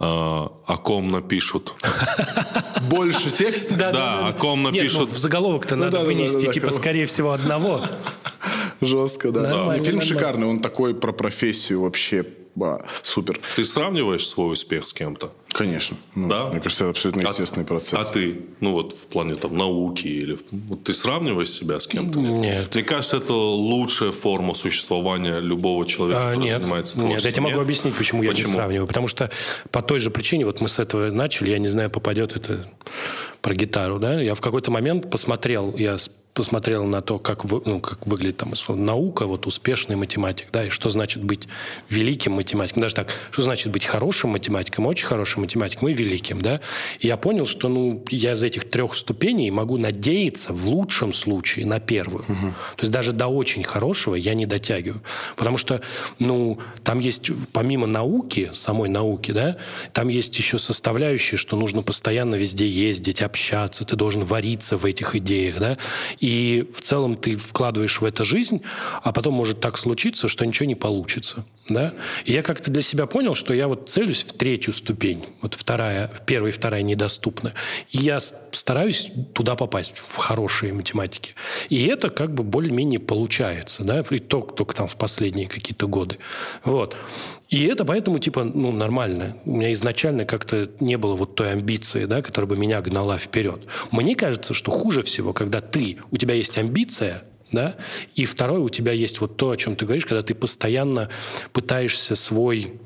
э, о ком напишут. Больше текста? Да, о ком Нет, напишут. ну, в заголовок-то надо да, да, вынести, типа, скорее всего, одного. Жестко, да. Нормально, фильм шикарный. Он такой про профессию вообще ба, супер. Ты сравниваешь свой успех с кем-то? Конечно. Ну, Да? Мне кажется, это абсолютно А- естественный процесс. А ты, ну вот в плане там науки или вот ты сравниваешь себя с кем-то? Нет. Мне кажется, это лучшая форма существования любого человека, А, который нет, занимается нет, творчеством. я тебе могу Нет? объяснить, почему, я не Почему? сравниваю. Потому что по той же причине, вот мы с этого начали, я не знаю, попадет это про гитару, да? Я в какой-то момент посмотрел, я посмотрел на то, как, вы- ну, как выглядит там условно, наука, вот успешный математик, да, и что значит быть великим математиком. Даже так, что значит быть хорошим математиком, очень хорошим математиком и великим, да? И я понял, что, ну, я из этих трех ступеней могу надеяться в лучшем случае на первую. То есть даже до очень хорошего я не дотягиваю. Потому что, ну, там есть, помимо науки, самой науки, да, там есть еще составляющие, что нужно постоянно везде ездить, общаться, ты должен вариться в этих идеях, да, и в целом ты вкладываешь в это жизнь, а потом может так случиться, что ничего не получится, да. И я как-то для себя понял, что я вот целюсь в третью ступень, вот вторая, первая и вторая недоступны, и я стараюсь туда попасть, в хорошие математики. И это как бы более-менее получается, да, и только, только там в последние какие-то годы. Вот. И это поэтому, типа, ну, нормально. У меня изначально как-то не было вот той амбиции, да, которая бы меня гнала вперед. Мне кажется, что хуже всего, когда ты, у тебя есть амбиция, да, и второе, у тебя есть вот то, о чем ты говоришь, когда ты постоянно пытаешься свой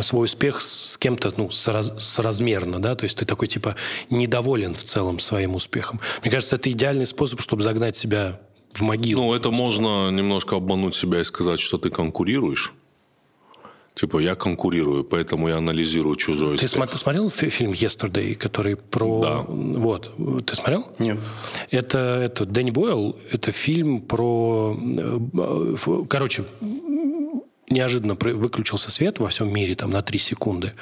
свой успех с кем-то ну, сораз- соразмерно, да, то есть ты такой типа недоволен в целом своим успехом. Мне кажется, это идеальный способ, чтобы загнать себя в могилу. Ну, это можно немножко обмануть себя и сказать, что ты конкурируешь. Типа, я конкурирую, поэтому я анализирую чужой Ты успех. смотрел фи- фильм «Yesterday», который про... Да. Вот. Ты смотрел? Нет. Это, это Дэнни Бойл. Это фильм про... э, Короче, неожиданно выключился свет во всем мире там на 3 секунды.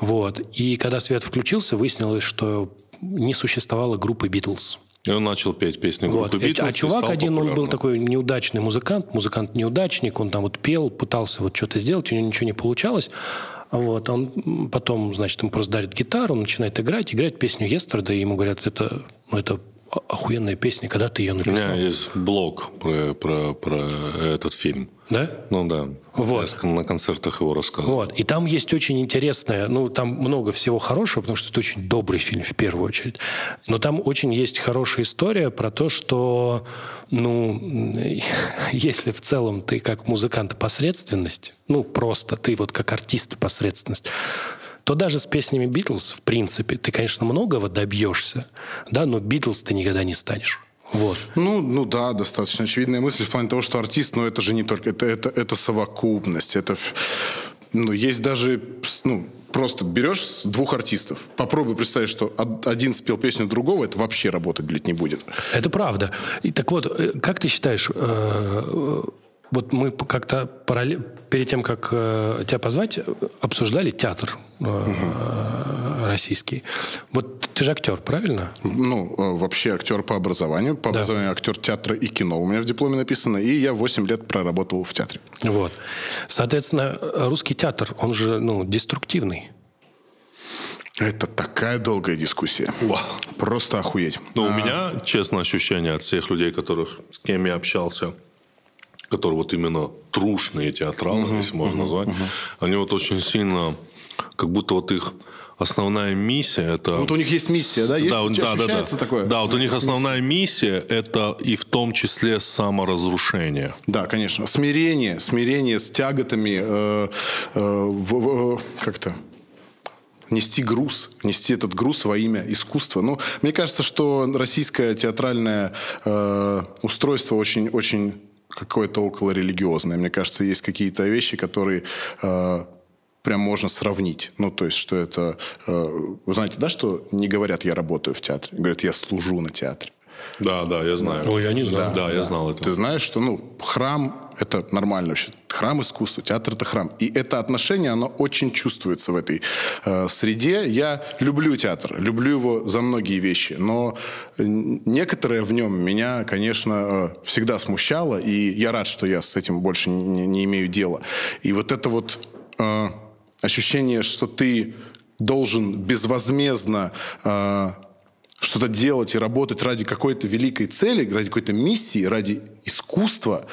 Вот. И когда свет включился, выяснилось, что не существовало группы «Битлз». И он начал петь песни Вот. группы Beatles а и чувак стал один, он был популярным. такой неудачный музыкант, музыкант-неудачник, он там вот пел, пытался вот что-то сделать, у него ничего не получалось. Вот, он потом, значит, ему просто дарит гитару, он начинает играть, играет песню «Yesterday», и ему говорят, это, ну, это охуенная песня, когда ты ее У написал? меня есть блог про, про, про этот фильм. Да? Ну да. Вот. Я на концертах его рассказывал. Вот. И там есть очень интересное, ну, там много всего хорошего, потому что это очень добрый фильм в первую очередь. Но там очень есть хорошая история про то, что, ну, если в целом ты как музыкант посредственность, ну, просто ты вот как артист посредственность, то даже с песнями Битлз, в принципе, ты, конечно, многого добьешься, да, но Битлз ты никогда не станешь. Вот. Ну, ну да, достаточно очевидная мысль в плане того, что артист, но это же не только, это, это, это совокупность, это, ну, есть даже, ну, просто берешь двух артистов, попробуй представить, что од- один спел песню другого, это вообще работать, блядь, не будет. Это правда. И так вот, э, как ты считаешь, э, вот мы как-то паралле- перед тем, как э, тебя позвать, обсуждали театр э, российский. Вот ты же актер, правильно? Ну, э, вообще актер по образованию, по Да. образованию актер театра и кино у меня в дипломе написано, и я 8 лет проработал в театре. Вот. Соответственно, русский театр, он же, ну, деструктивный. Это такая долгая дискуссия. Просто охуеть. Но у меня, честно, ощущение от всех людей, которых, с кем я общался, которые вот именно трушные театралы, если можно назвать, они вот очень сильно, как будто вот их основная миссия это... Вот у них есть миссия, да? Есть, да, да, да, да. такое? Да, вот у них основная миссия это и в том числе саморазрушение. Да, конечно. Смирение, смирение с тяготами, э, э, в- в- как-то нести груз, нести этот груз во имя искусства. Ну, мне кажется, что российское театральное э, устройство очень, очень какое-то около религиозное. Мне кажется, есть какие-то вещи, которые э, прям можно сравнить. Ну, то есть, что это... э, вы знаете, да, что не говорят «я работаю в театре», говорят «я служу на театре». Да, да, я знаю. Ой, я не знаю. Да, я знал это. Ты знаешь, что ну, храм – это нормально вообще. Храм искусства, театр – это храм. И это отношение, оно очень чувствуется в этой э, среде. Я люблю театр, люблю его за многие вещи, но некоторое в нем меня, конечно, э, всегда смущало, и я рад, что я с этим больше не, не имею дела. И вот это вот э, ощущение, что ты должен безвозмездно э, что-то делать и работать ради какой-то великой цели, ради какой-то миссии, ради искусства,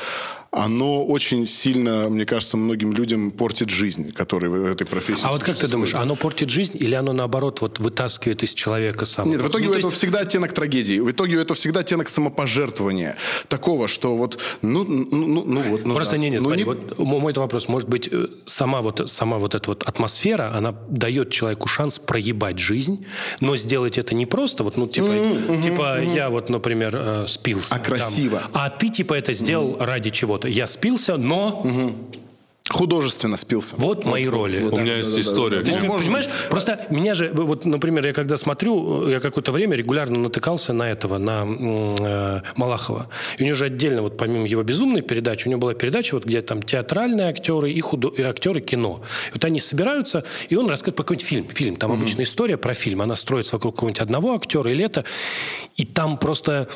оно очень сильно, мне кажется, многим людям портит жизнь, которые в этой профессии А вот как ты думаешь, оно портит жизнь или оно, наоборот, вот вытаскивает из человека сам? Нет, в итоге Ну, у то этого есть- всегда оттенок трагедии. В итоге это всегда оттенок самопожертвования. Такого, что вот, ну, ну, ну, ну вот. Ну, Просто да. не, не, Ну, смотри, вот мой вопрос, может быть, э, сама вот, сама вот эта вот атмосфера, она дает человеку шанс проебать жизнь, но сделать это не просто, вот, ну, типа, типа я вот, например, э, спился. А красиво. а ты, типа, это сделал ради чего-то. Я спился, но Художественно спился. вот мои роли. У меня есть история. Ты где- же понимаешь, просто меня же, вот, например, я когда смотрю, я какое-то время регулярно натыкался на этого, на э, Малахова. И у него же отдельно, вот помимо его безумной передачи, у него была передача, вот где там театральные актеры и, худо... и актеры кино. И вот они собираются, и он рассказывает про какой-нибудь фильм. Фильм, там обычная история про фильм. Она строится вокруг какого-нибудь одного актера или это. И там просто,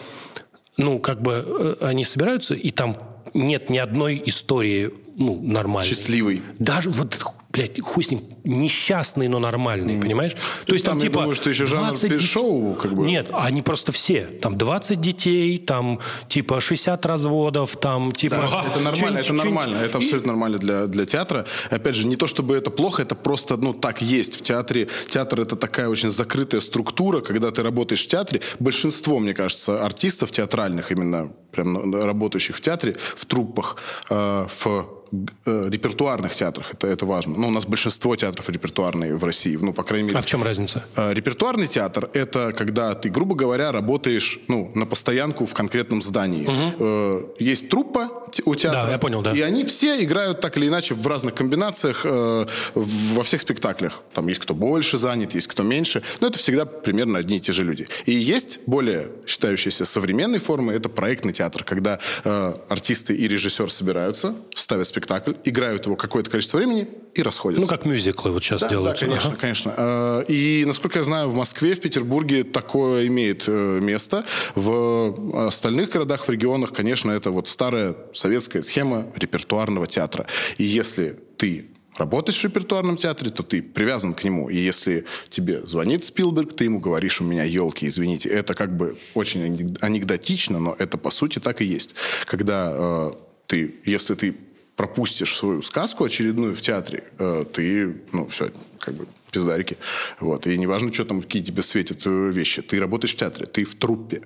ну, как бы э, они собираются, и там нет ни одной истории, ну, нормальной. Счастливый. Даже вот, блядь, хуй с ним, несчастный, но нормальный, понимаешь? То есть там, там, типа... думаю, что еще жанр 20 дет- шоу, как бы. Нет, они просто все. Там 20 детей, там типа 60 разводов, там типа... Это нормально, это нормально, это абсолютно нормально для, для театра. Опять же, не то чтобы это плохо, это просто, ну, так есть. В театре, театр это такая очень закрытая структура, когда ты работаешь в театре. Большинство, мне кажется, артистов театральных, именно прям ну, работающих в театре, в труппах, э, в э, репертуарных театрах, это, это важно. Ну, у нас большинство театров репертуарные в России, ну, по крайней мере. А в чем разница? Э, Репертуарный театр – это когда ты, грубо говоря, работаешь ну, на постоянку в конкретном здании. Э, Есть труппа те- у театра. Да, я понял, да. И они все играют так или иначе в разных комбинациях э, во всех спектаклях. Там есть кто больше занят, есть кто меньше. Но это всегда примерно одни и те же люди. И есть более считающиеся современной формы – это проектный театр, когда э, артисты и режиссер собираются, ставят спектакль, играют его какое-то количество времени и расходятся. Ну, как мюзиклы вот сейчас Да, делают. да, конечно, конечно. Э, И, насколько я знаю, в Москве, в Петербурге такое имеет э, место. В остальных городах, в регионах, конечно, это вот старая советская схема репертуарного театра. И если ты работаешь в репертуарном театре, то ты привязан к нему. И если тебе звонит Спилберг, ты ему говоришь, у меня елки, извините. Это как бы очень анекдотично, но это по сути так и есть. Когда э, ты, если ты пропустишь свою сказку очередную в театре, э, ты, ну, все, как бы пиздарики. Вот. И неважно, что там, какие тебе светят э, вещи. Ты работаешь в театре, ты в труппе.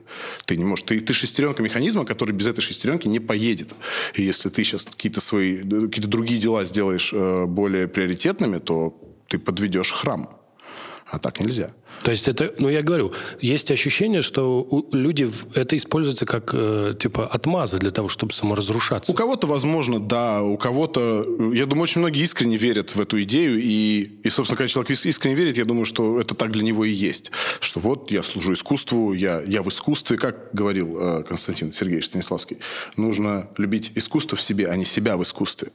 Ты не можешь... Ты, ты шестеренка механизма, который без этой шестеренки не поедет. И если ты сейчас какие-то свои... Какие-то другие дела сделаешь э, более приоритетными, то ты подведешь храм. А так нельзя. То есть это, ну я говорю, есть ощущение, что люди это используются как э, типа отмазы для того, чтобы саморазрушаться. У кого-то, возможно, да, у кого-то, я думаю, очень многие искренне верят в эту идею, и, и собственно, когда человек искренне верит, я думаю, что это так для него и есть, что вот я служу искусству, я, я в искусстве, как говорил э, Константин Сергеевич Станиславский, нужно любить искусство в себе, а не себя в искусстве.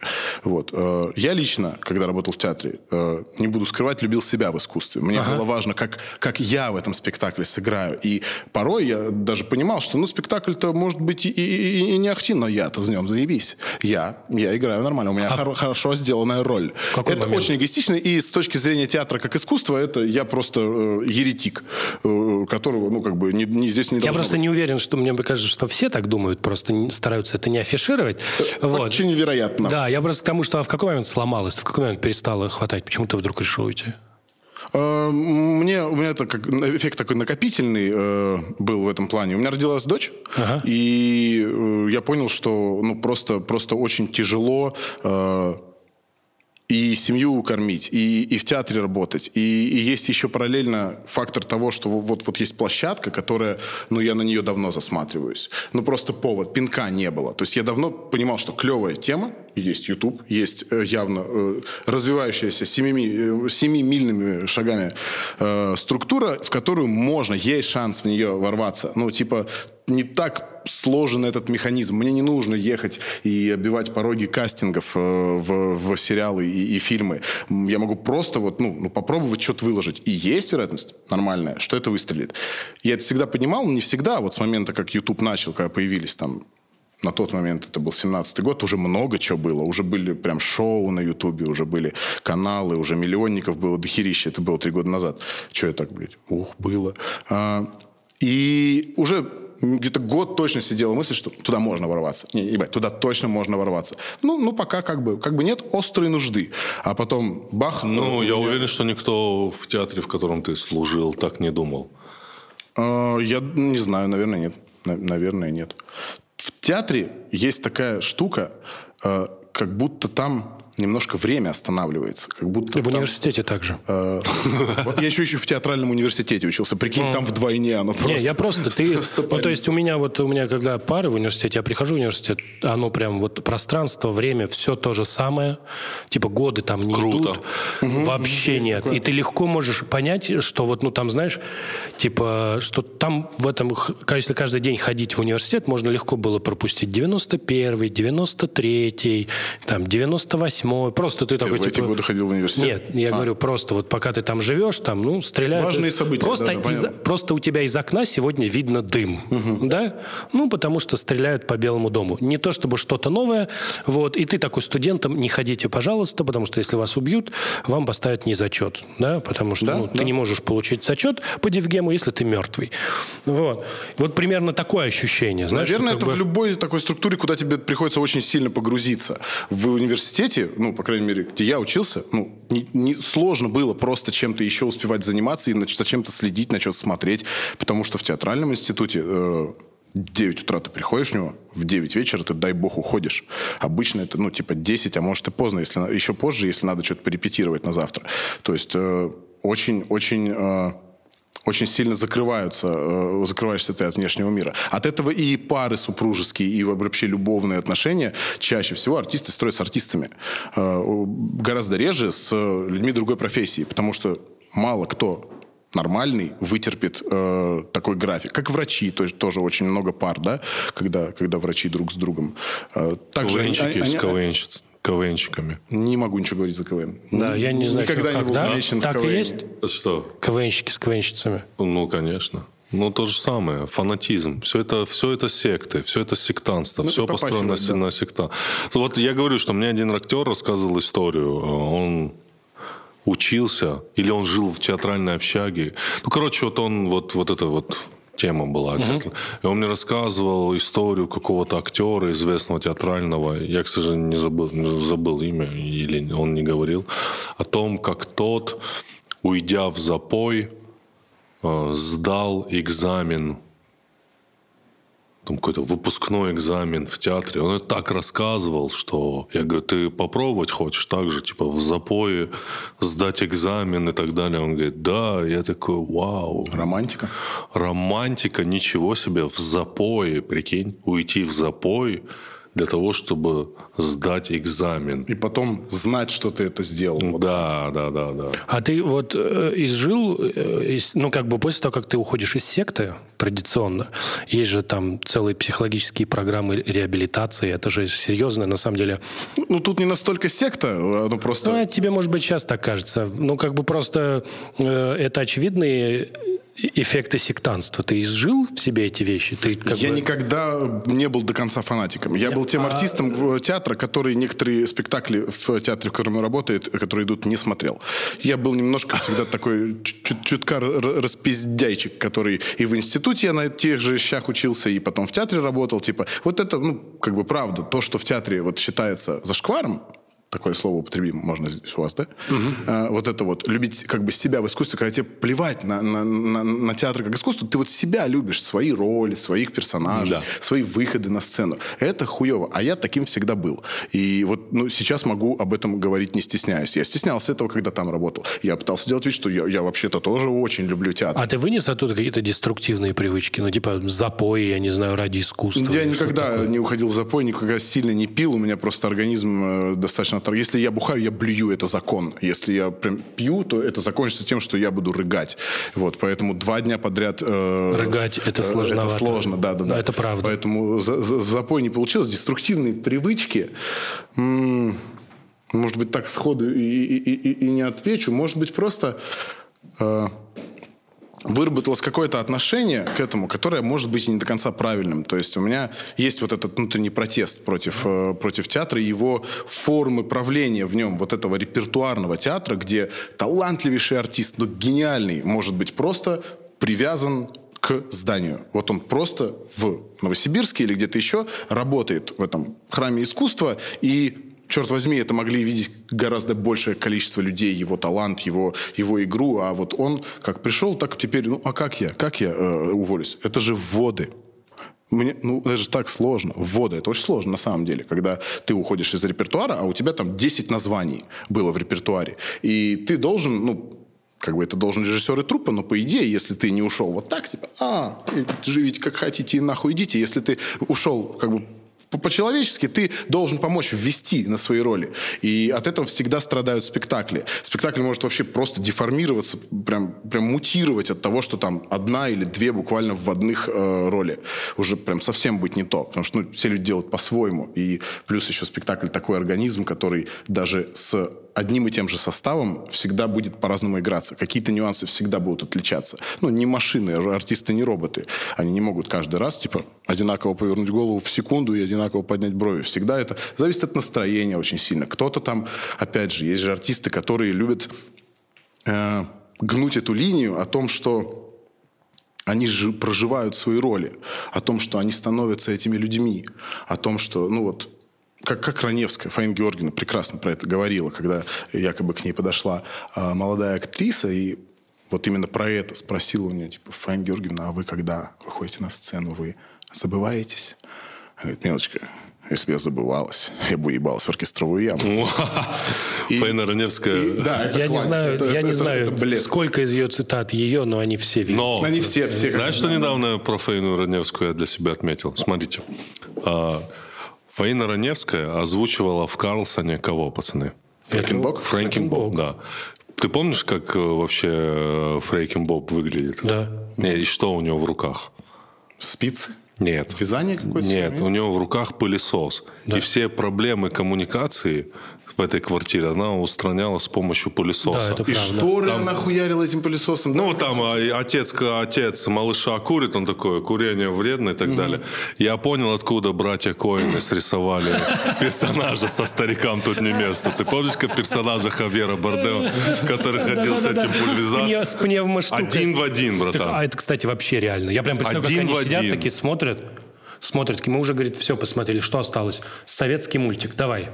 Вот. Э, я лично, когда работал в театре, э, не буду скрывать, любил себя в искусстве. Мне ага. было важно, как как я в этом спектакле сыграю. И порой я даже понимал, что ну спектакль-то может быть и, и, и не ахти, но я-то за нем заебись. Я, я играю нормально, у меня а хор- в... хорошо сделанная роль. это момент? очень эгоистично, и с точки зрения театра как искусства, это я просто э, еретик, э, которого, ну, как бы, не, не, здесь не Я просто быть. не уверен, что мне кажется, что все так думают, просто стараются это не афишировать. Э, вот. Очень невероятно. Да, я просто к тому, что в какой момент сломалось, в какой момент перестало хватать, почему ты вдруг решил уйти? Э, мне, у меня это как эффект такой накопительный э, был в этом плане. У меня родилась дочь, ага. и э, я понял, что ну, просто, просто очень тяжело э, и семью кормить, и, и в театре работать. И, и есть еще параллельно фактор того, что вот, вот есть площадка, которая, ну, я на нее давно засматриваюсь. Ну, просто повод, пинка не было. То есть я давно понимал, что клевая тема, есть YouTube, есть э, явно э, развивающаяся э, семимильными шагами э, структура, в которую можно, есть шанс в нее ворваться. Ну, типа, не так сложен этот механизм. Мне не нужно ехать и обивать пороги кастингов э, в, в сериалы и, и фильмы. Я могу просто вот, ну, ну, попробовать что-то выложить. И есть вероятность нормальная, что это выстрелит. Я это всегда понимал, но не всегда. Вот с момента, как YouTube начал, когда появились там на тот момент это был 17-й год, уже много чего было. Уже были прям шоу на Ютубе, уже были каналы, уже миллионников было дохерища. Это было три года назад. Что я так, блядь? Ух, было. А, и уже где-то год точно сидела мысль, что туда можно ворваться. Не, ебать, туда точно можно ворваться. Ну, ну пока как бы, как бы нет острой нужды. А потом бах. Ну, я, я уверен, что никто в театре, в котором ты служил, так не думал. А, я не знаю, наверное, нет. Наверное, нет. В театре есть такая штука, а, как будто там немножко время останавливается. Как будто в там, университете также. Э, вот я еще еще в театральном университете учился. Прикинь, там вдвойне оно просто. Не, я просто... Ты, ну, то есть у меня вот, у меня когда пары в университете, я прихожу в университет, оно прям вот пространство, время, все то же самое. Типа годы там не идут. Вообще нет. И ты легко можешь понять, что вот, ну там, знаешь, типа, что там в этом, если каждый день ходить в университет, можно легко было пропустить 91-й, 93-й, там, 98 восьмой. Просто ты, ты такой... в эти типа... годы ходил в университет? Нет, я а. говорю, просто вот пока ты там живешь, там, ну, стреляют... Важные события. Просто, да, да, из, просто у тебя из окна сегодня видно дым, угу. да? Ну, потому что стреляют по Белому дому. Не то чтобы что-то новое, вот. И ты такой студентам, не ходите, пожалуйста, потому что если вас убьют, вам поставят не зачет, да? Потому что да, ну, да. ты не можешь получить зачет по Девгему, если ты мертвый. Вот. Вот примерно такое ощущение. Знаешь, Наверное, это бы... в любой такой структуре, куда тебе приходится очень сильно погрузиться. В университете ну, по крайней мере, где я учился, ну, не, не сложно было просто чем-то еще успевать заниматься и за чем-то следить, на что-то смотреть, потому что в театральном институте э, 9 утра ты приходишь в него, в 9 вечера ты, дай бог, уходишь. Обычно это, ну, типа 10, а может и поздно, если, еще позже, если надо что-то порепетировать на завтра. То есть очень-очень... Э, очень сильно закрываются, э, закрываешься ты от внешнего мира. От этого и пары супружеские, и вообще любовные отношения чаще всего артисты строят с артистами. Э, гораздо реже с людьми другой профессии, потому что мало кто нормальный вытерпит э, такой график. Как врачи, то есть тоже очень много пар, да, когда, когда врачи друг с другом. Э, также КВНчики они, они, с КВНщиц. КВНщиками. Не могу ничего говорить за КВН. Да, я не знаю, Никогда что, не был да? замечен так в КВН. есть? Что? КВНщики с КВНщицами. Ну, конечно. Ну, то же самое, фанатизм. Все это, все это секты, все это сектантство, Ну, все построено да. на секта. Вот я говорю, что мне один актер рассказывал историю. Он учился, или он жил в театральной общаге. Ну, короче, вот он, вот, вот это вот тема была. театр. И он мне рассказывал историю какого-то актера, известного театрального. Я, к сожалению, не забыл, забыл имя, или он не говорил. О том, как тот, уйдя в запой, э, сдал экзамен там какой-то выпускной экзамен в театре. Он это так рассказывал, что я говорю, ты попробовать хочешь так же, типа в запое сдать экзамен и так далее. Он говорит, да. Я такой, вау. Романтика. Романтика, ничего себе, в запое, прикинь, уйти в запой для того, чтобы сдать экзамен. И потом знать, что ты это сделал. Да, да, да, да. А ты вот э, изжил, э, из- ну, как бы после того, как ты уходишь из секты, традиционно, есть же там целые психологические программы реабилитации, это же серьезно, на самом деле. Ну, тут не настолько секта, ну, просто... Ну, тебе, может быть, сейчас так кажется. Ну, как бы просто э, это очевидные эффекты сектанства. Ты изжил в себе эти вещи? Ты как Я бы- никогда не был до конца фанатиком. Я был тем артистом в театра, который некоторые спектакли в театре, в котором он работает, которые идут, не смотрел. Я был немножко всегда такой чутка распиздяйчик, который и в институте я на тех же щах учился, и потом в театре работал. Типа, вот это, ну, как бы правда. То, что в театре вот считается зашкваром, такое слово употребим, можно здесь у вас, да? А, вот это вот, любить как бы себя в искусстве, когда тебе плевать на, на, на, на театр как искусство, ты вот себя любишь, свои роли, своих персонажей, Да. свои выходы на сцену. Это хуево. А я таким всегда был. И вот ну, сейчас могу об этом говорить не стесняясь. Я стеснялся этого, когда там работал. Я пытался делать вид, что я, я вообще-то тоже очень люблю театр. А ты вынес оттуда какие-то деструктивные привычки? Ну, типа запои, я не знаю, ради искусства? Я никогда такое? не уходил в запой, никогда сильно не пил. У меня просто организм э, достаточно... тор- Если я бухаю, я блюю, это закон. Если я прям пью, то это закончится тем, что я буду рыгать. Вот, поэтому два дня подряд... э, Рыгать это э. Это сложно, да, да, Но да. это правда. Поэтому за- за запой не получилось. Деструктивные привычки... м, может быть, так сходу и, и- и- и не отвечу. Может быть, просто... э, выработалось какое-то отношение к этому, которое может быть не до конца правильным. То есть у меня есть вот этот внутренний протест против, э, против театра и его формы правления в нем, вот этого репертуарного театра, где талантливейший артист, ну, гениальный, может быть просто привязан к зданию. Вот он просто в Новосибирске или где-то еще работает в этом храме искусства и черт возьми, это могли видеть гораздо большее количество людей, его талант, его, его игру, а вот он как пришел, так теперь, ну а как я, как я э, уволюсь? Это же вводы. Мне, ну, это же так сложно. Вводы, это очень сложно на самом деле, когда ты уходишь из репертуара, а у тебя там 10 названий было в репертуаре. И ты должен, ну, как бы это должен режиссер и труппа, но по идее, если ты не ушел вот так, типа, а, живите как хотите, и нахуй идите. Если ты ушел как бы по-человечески ты должен помочь ввести на свои роли. И от этого всегда страдают спектакли. Спектакль может вообще просто деформироваться, прям, прям мутировать от того, что там одна или две буквально вводных э, роли. Уже прям совсем быть не то. Потому что ну, все люди делают по-своему. И плюс еще спектакль такой организм, который даже с одним и тем же составом всегда будет по-разному играться. Какие-то нюансы всегда будут отличаться. Ну, не машины, артисты не роботы. Они не могут каждый раз, типа, одинаково повернуть голову в секунду и одинаково поднять брови. Всегда это зависит от настроения очень сильно. Кто-то там, опять же, есть же артисты, которые любят э, гнуть эту линию о том, что они же проживают свои роли, о том, что они становятся этими людьми, о том, что, ну вот, как, как Раневская, Фаина Георгиевна прекрасно про это говорила, когда якобы к ней подошла а, молодая актриса и вот именно про это спросила у нее, типа, Фаина Георгиевна, а вы когда выходите на сцену, вы забываетесь? Она говорит, Мелочка, если бы я забывалась, я бы ебалась в оркестровую яму. Фаина Раневская. да, Я не знаю, я не знаю, сколько из ее цитат ее, но они все видны. Но, Они все- все знаешь, что недавно про Фаину Раневскую я для себя отметил? Смотрите. Фаина Раневская озвучивала в Карлсоне кого, пацаны? Фрэнкенбок? Фрэнкенбок, да. Ты помнишь, как э, вообще э, Фрэнкенбок выглядит? Да. Не, и что у него в руках? Спицы? Нет. Вязание какое-то? Нет, у него в руках пылесос. И все проблемы коммуникации в этой квартире, она устраняла с помощью пылесоса. Да, это И правда. шторы Там- она хуярила этим пылесосом. Ну, там а, отец, отец малыша курит, он такой, курение вредно и так далее. Я понял, откуда братья Коэны срисовали персонажа со старикам тут не место. Ты помнишь, как персонажа Хавьера Бардео, который ходил с этим пульверизатором? Один в один, братан. а это, кстати, вообще реально. Я прям представляю, как они сидят, такие смотрят, смотрят, мы уже, говорит, все посмотрели, что осталось? Советский мультик, давай.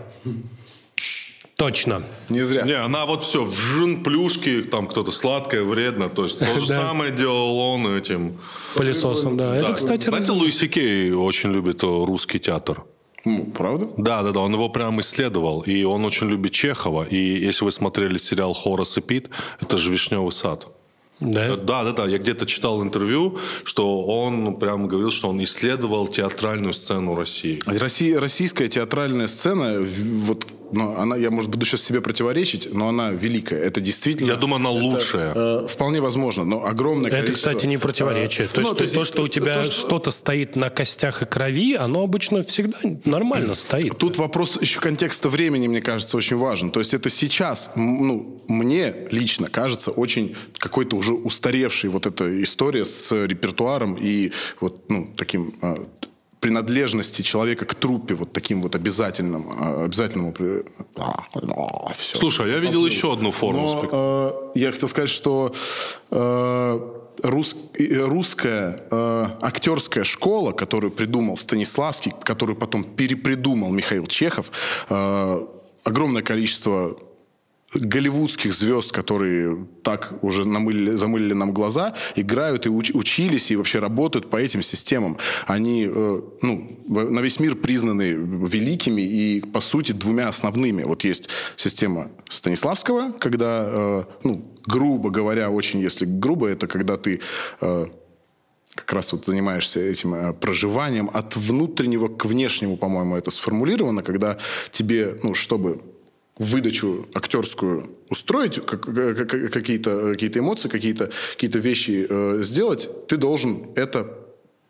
Точно. Не зря. Не, она вот все, вжин, плюшки, там кто-то сладкое, вредно. То есть то же самое делал он этим. Пылесосом, да. Это, кстати, Знаете, раз- Луис Кей очень любит э, русский театр. Ну, правда? Да, да, да, он его прям исследовал, и он очень любит Чехова. И если вы смотрели сериал «Хорас и Пит», это же «Вишневый сад». да. Да, да, да. Я где-то читал интервью, что он прям говорил, что он исследовал театральную сцену России. Россия, российская театральная сцена, вот, ну, она, я, может, буду сейчас себе противоречить, но она великая. Это действительно... Я думаю, она это, лучшая. э, вполне возможно, но огромное Это, количество... кстати, не противоречие. э, то есть, ну, то, то, что у тебя то, что- что-то стоит на костях и крови, оно обычно всегда нормально стоит. Тут вопрос еще контекста времени, мне кажется, очень важен. То есть это сейчас, ну, мне лично кажется очень какой-то уже устаревшей вот эта история с репертуаром и вот, ну, таким а, принадлежности человека к труппе, вот таким вот обязательным, а, обязательному... Всё. Слушай, а я видел еще одну форму Но, э, я хотел сказать, что э, рус- э, русская э, актерская школа, которую придумал Станиславский, которую потом перепридумал Михаил Чехов, э, огромное количество голливудских звезд, которые так уже намылили, замылили нам глаза, играют и уч- учились, и вообще работают по этим системам. Они э, ну, на весь мир признаны великими и, по сути, двумя основными. Вот есть система Станиславского, когда, э, ну, грубо говоря, очень, если грубо, это когда ты... э, как раз вот занимаешься этим э, проживанием от внутреннего к внешнему, по-моему, это сформулировано, когда тебе, ну, чтобы выдачу актерскую устроить, как- как- как- какие-то какие эмоции, какие-то какие вещи э, сделать, ты должен это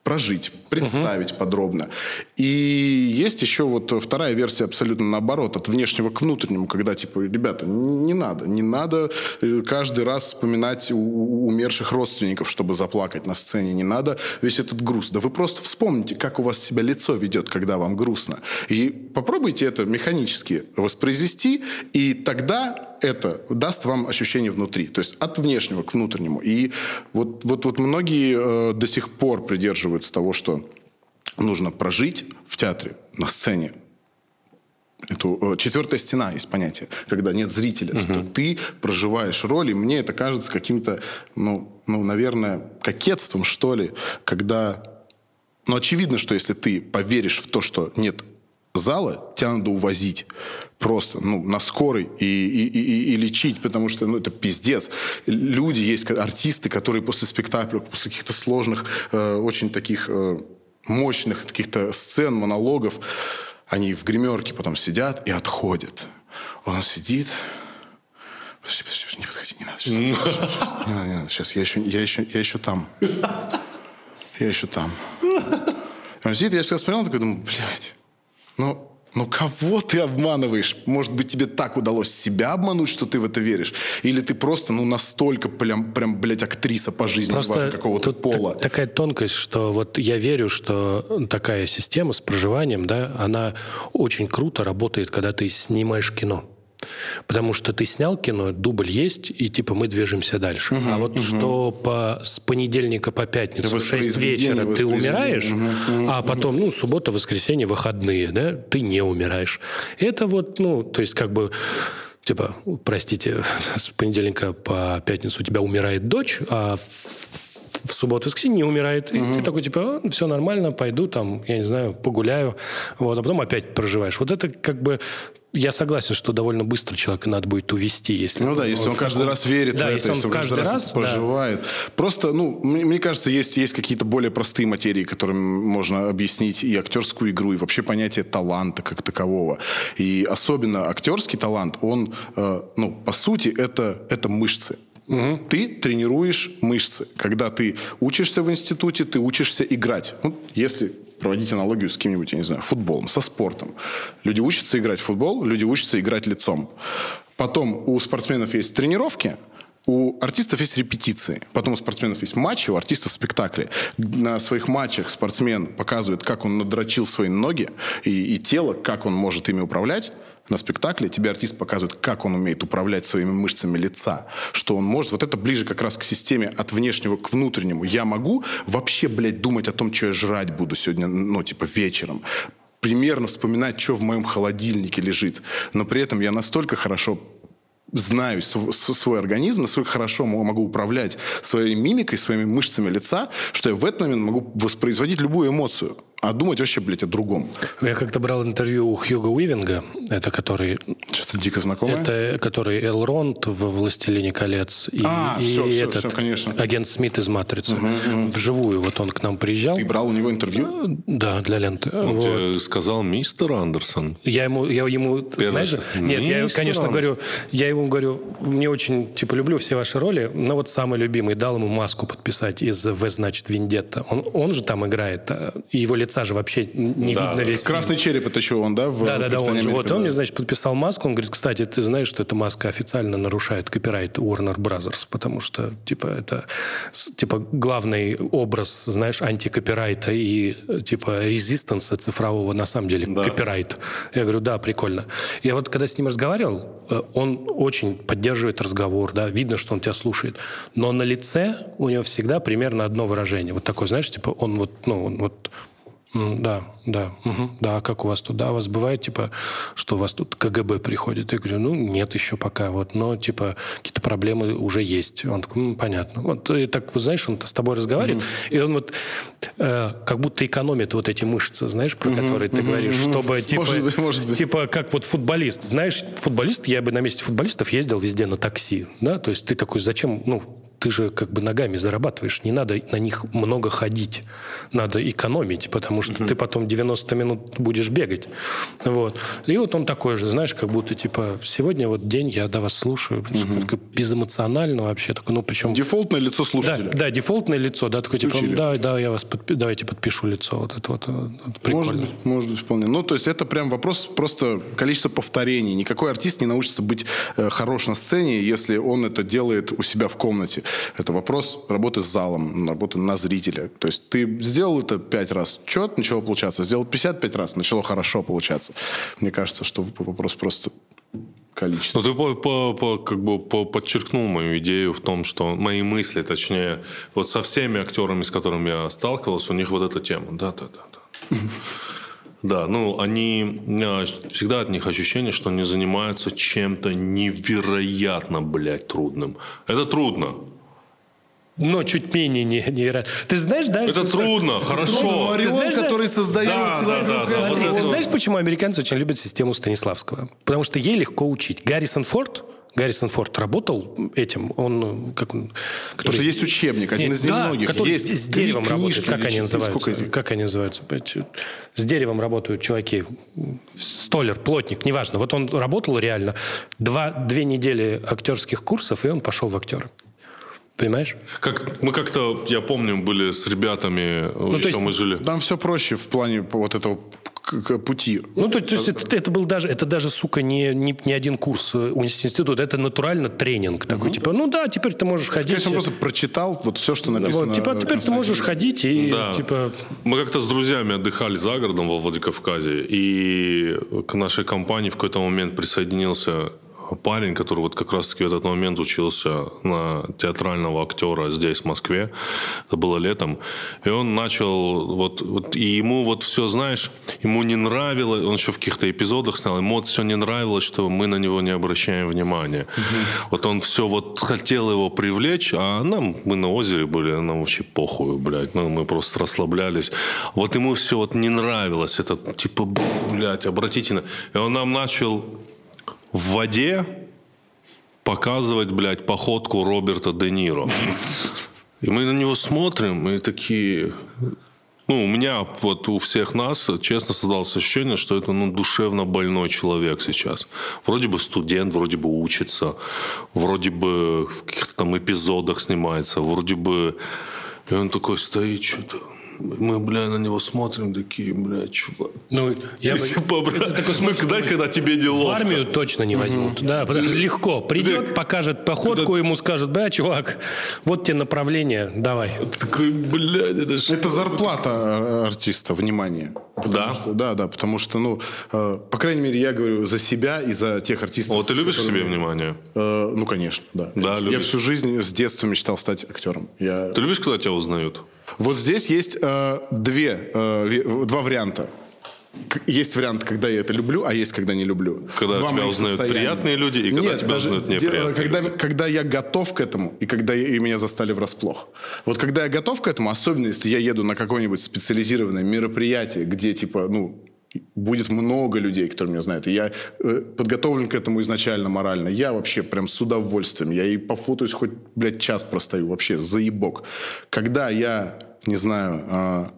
прожить, представить подробно. И есть еще вот вторая версия абсолютно наоборот, от внешнего к внутреннему, когда типа, ребята, не надо, не надо э, каждый раз вспоминать умерших родственников, чтобы заплакать на сцене, не надо весь этот груз. Да вы просто вспомните, как у вас себя лицо ведет, когда вам грустно. И попробуйте это механически воспроизвести, и тогда это даст вам ощущение внутри, то есть от внешнего к внутреннему. И вот, вот, вот многие э, до сих пор придерживаются того, что нужно прожить в театре, на сцене. Эту, э, четвертая стена есть понятие, когда нет зрителя, что ты проживаешь роль, и мне это кажется каким-то, ну, ну, наверное, кокетством, что ли, когда но очевидно, что если ты поверишь в то, что нет зала, тебя надо увозить просто ну, на скорой и, и, и, и лечить, потому что ну, это пиздец. Люди есть, артисты, которые после спектакля, после каких-то сложных, э, очень таких э, мощных каких-то сцен, монологов, они в гримерке потом сидят и отходят. Он сидит, Подожди, подожди, подожди, не подходи, не надо. Сейчас, сейчас, не надо, не надо, сейчас, я еще, я еще, я еще там. Я еще там. Он сидит, я всегда смотрел, такой думаю, блядь, ну, ну кого ты обманываешь? Может быть, тебе так удалось себя обмануть, что ты в это веришь? Или ты просто, ну, настолько прям, прям блядь, актриса по жизни, неважно какого-то пола? так- такая тонкость, что вот я верю, что такая система с проживанием, да, она очень круто работает, когда ты снимаешь кино. Потому что ты снял кино, дубль есть, и типа мы движемся дальше. а вот что по, с понедельника по пятницу в 6 Воспроизведение, вечера ты умираешь, а потом, ну, суббота, воскресенье, выходные, да, ты не умираешь. Это вот, ну, то есть как бы типа, простите, с понедельника по пятницу у тебя умирает дочь, а в, субботу, воскресенье не умирает. И ты такой, типа, все нормально, пойду там, я не знаю, погуляю. Вот, а потом опять проживаешь. Вот это как бы... Я согласен, что довольно быстро человека надо будет увести, если... Ну да, если он в каждый таком- раз верит да, в это, если он каждый раз, да. проживает. Просто, ну, мне, мне кажется, есть, есть какие-то более простые материи, которыми можно объяснить и актерскую игру, и вообще понятие таланта как такового. И особенно актерский талант, он, э, ну, по сути, это, это мышцы. Ты тренируешь мышцы. Когда ты учишься в институте, ты учишься играть. Ну, если проводить аналогию с каким-нибудь, я не знаю, футболом, со спортом. Люди учатся играть в футбол, люди учатся играть лицом. Потом у спортсменов есть тренировки, у артистов есть репетиции, потом у спортсменов есть матчи, у артистов спектакли. На своих матчах спортсмен показывает, как он надрочил свои ноги и, и тело, как он может ими управлять. На спектакле тебе артист показывает, как он умеет управлять своими мышцами лица, что он может. Вот это ближе как раз к системе от внешнего к внутреннему. Я могу вообще, блядь, думать о том, что я жрать буду сегодня, ну, типа, вечером примерно вспоминать, что в моем холодильнике лежит. Но при этом я настолько хорошо знаю свой организм, насколько хорошо могу управлять своей мимикой, своими мышцами лица, что я в этот момент могу воспроизводить любую эмоцию а думать вообще, блядь, о другом. Я как-то брал интервью у Хьюга Уивинга, это который... Что-то дико знакомое? Это который Элронд в «Властелине колец». И, а, и все, все, этот все, конечно. агент Смит из «Матрицы». Угу, угу. Вживую вот он к нам приезжал. Ты брал у него интервью? Да, для ленты. Он вот. тебе сказал мистер Андерсон? Я ему, я ему Первый знаешь, нет, я, конечно, Андерсон. говорю, я ему говорю, мне очень, типа, люблю все ваши роли, но вот самый любимый, дал ему маску подписать из «В, значит, Вендетта». Он, он же там играет, э, его лицо лица же вообще не да. видно весь. Красный череп это что, он, да? В да, да, да, он же. Вот он мне, значит, подписал маску. Он говорит, кстати, ты знаешь, что эта маска официально нарушает копирайт Warner Brothers, потому что, типа, это, типа, главный образ, знаешь, антикопирайта и, типа, резистанса цифрового на самом деле да. копирайт. Я говорю, да, прикольно. Я вот, когда с ним разговаривал, э, он очень поддерживает разговор, да, видно, что он тебя слушает. Но на лице у него всегда примерно одно выражение. Вот такое, знаешь, типа, он вот, ну, он вот да, да, угу, да, как у вас тут? Да, у вас бывает, типа, что у вас тут КГБ приходит? Я говорю, ну, нет еще пока, вот, но, типа, какие-то проблемы уже есть. Он такой, ну, понятно. Вот, и так, вы знаешь, он с тобой разговаривает, угу. и он вот э, как будто экономит вот эти мышцы, знаешь, про угу, которые ты угу, говоришь, чтобы, типа, может быть, может быть. типа, как вот футболист. Знаешь, футболист, я бы на месте футболистов ездил везде на такси, да, то есть ты такой, зачем, ну, ты же как бы ногами зарабатываешь, не надо на них много ходить, надо экономить, потому что угу. ты потом 90 минут будешь бегать. Вот. И вот он такой же, знаешь, как будто типа сегодня вот день, я до вас слушаю, угу. безэмоционально вообще такой, ну причем... Дефолтное лицо слушателя. Да, да дефолтное лицо, да, такой типа, да, да, я вас подпи... давайте подпишу лицо, вот это вот, вот прикольно. Может быть, может быть, вполне. Ну, то есть это прям вопрос просто количества повторений. Никакой артист не научится быть э, хорош на сцене, если он это делает у себя в комнате. Это вопрос работы с залом, работы на зрителя. То есть ты сделал это пять раз, что начало получаться. Сделал 55 раз, начало хорошо получаться. Мне кажется, что вопрос просто количество. Ну, ты по, по, по, как бы по, подчеркнул мою идею в том, что мои мысли, точнее, вот со всеми актерами, с которыми я сталкивался, у них вот эта тема. Да, да, да. да. Да, ну они всегда от них ощущение, что они занимаются чем-то невероятно, блядь, трудным. Это трудно но чуть менее невероятно. Ты знаешь, да? Это трудно, хорошо. Ты знаешь, который создает... Да, да, да, да, вот ты знаешь, почему американцы очень любят систему Станиславского? Потому что ей легко учить. Гаррисон Форд, Гаррисон Форд работал этим, он как он, который есть учебник, один Нет, из немногих. Да, который есть с, с деревом работает. Как они называются? Сколько... Как они называются? С деревом работают чуваки. Столер, плотник, неважно. Вот он работал реально два, две недели актерских курсов, и он пошел в актеры. Понимаешь? Как, мы как-то, я помню, были с ребятами, ну, еще есть, мы жили. Там все проще в плане вот этого пути. Ну, то, то есть это, это был даже, это даже, сука, не, не, не один курс э, института, это натурально тренинг такой, угу. типа, ну да, теперь ты можешь ходить. Скорее, он просто прочитал вот все, что написано. Вот, типа, теперь ты можешь ходить и, да. типа... Мы как-то с друзьями отдыхали за городом во Владикавказе, и к нашей компании в какой-то момент присоединился парень, который вот как раз-таки в этот момент учился на театрального актера здесь, в Москве. Это было летом. И он начал, вот, вот и ему вот все, знаешь, ему не нравилось, он еще в каких-то эпизодах снял, ему вот все не нравилось, что мы на него не обращаем внимания. Угу. Вот он все вот хотел его привлечь, а нам, мы на озере были, нам вообще похуй, блядь, ну, мы просто расслаблялись. Вот ему все вот не нравилось, это типа, блядь, обратите на... И он нам начал в воде показывать, блядь, походку Роберта Де Ниро. И мы на него смотрим, и такие... Ну, у меня, вот у всех нас, честно, создалось ощущение, что это, ну, душевно больной человек сейчас. Вроде бы студент, вроде бы учится, вроде бы в каких-то там эпизодах снимается, вроде бы... И он такой стоит, что-то Мы, бля, на него смотрим, такие, бля, чувак. Ну, я Ты бы... бля, Это такой ну, смысл, когда, когда тебе В неловко. армию точно не возьмут. Да, потому что легко. Придет, покажет походку, ему скажут, бля, чувак, вот тебе направление, давай. Ты такой, блядь, это ж... Это зарплата артиста, внимание. Потому Да? что- да, да, потому что, ну, э, по крайней мере, я говорю за себя и за тех артистов. Вот ты любишь к с себе внимание? Э, ну, конечно, да. Да, я любишь. всю жизнь с детства мечтал стать актером. Я... Ты любишь, когда тебя узнают? Вот здесь есть э, две, э, два варианта. Есть вариант, когда я это люблю, а есть, когда не люблю. Когда Два тебя узнают состояния. приятные люди и когда Нет, тебя даже узнают неприятные когда, люди. когда я готов к этому, и когда я- и меня застали врасплох. Вот когда я готов к этому, особенно если я еду на какое-нибудь специализированное мероприятие, где, типа, ну, будет много людей, которые меня знают, и я э, подготовлен к этому изначально морально, я вообще прям с удовольствием, я и пофотаюсь хоть, блядь, час простою, вообще заебок. Когда я, не знаю, а,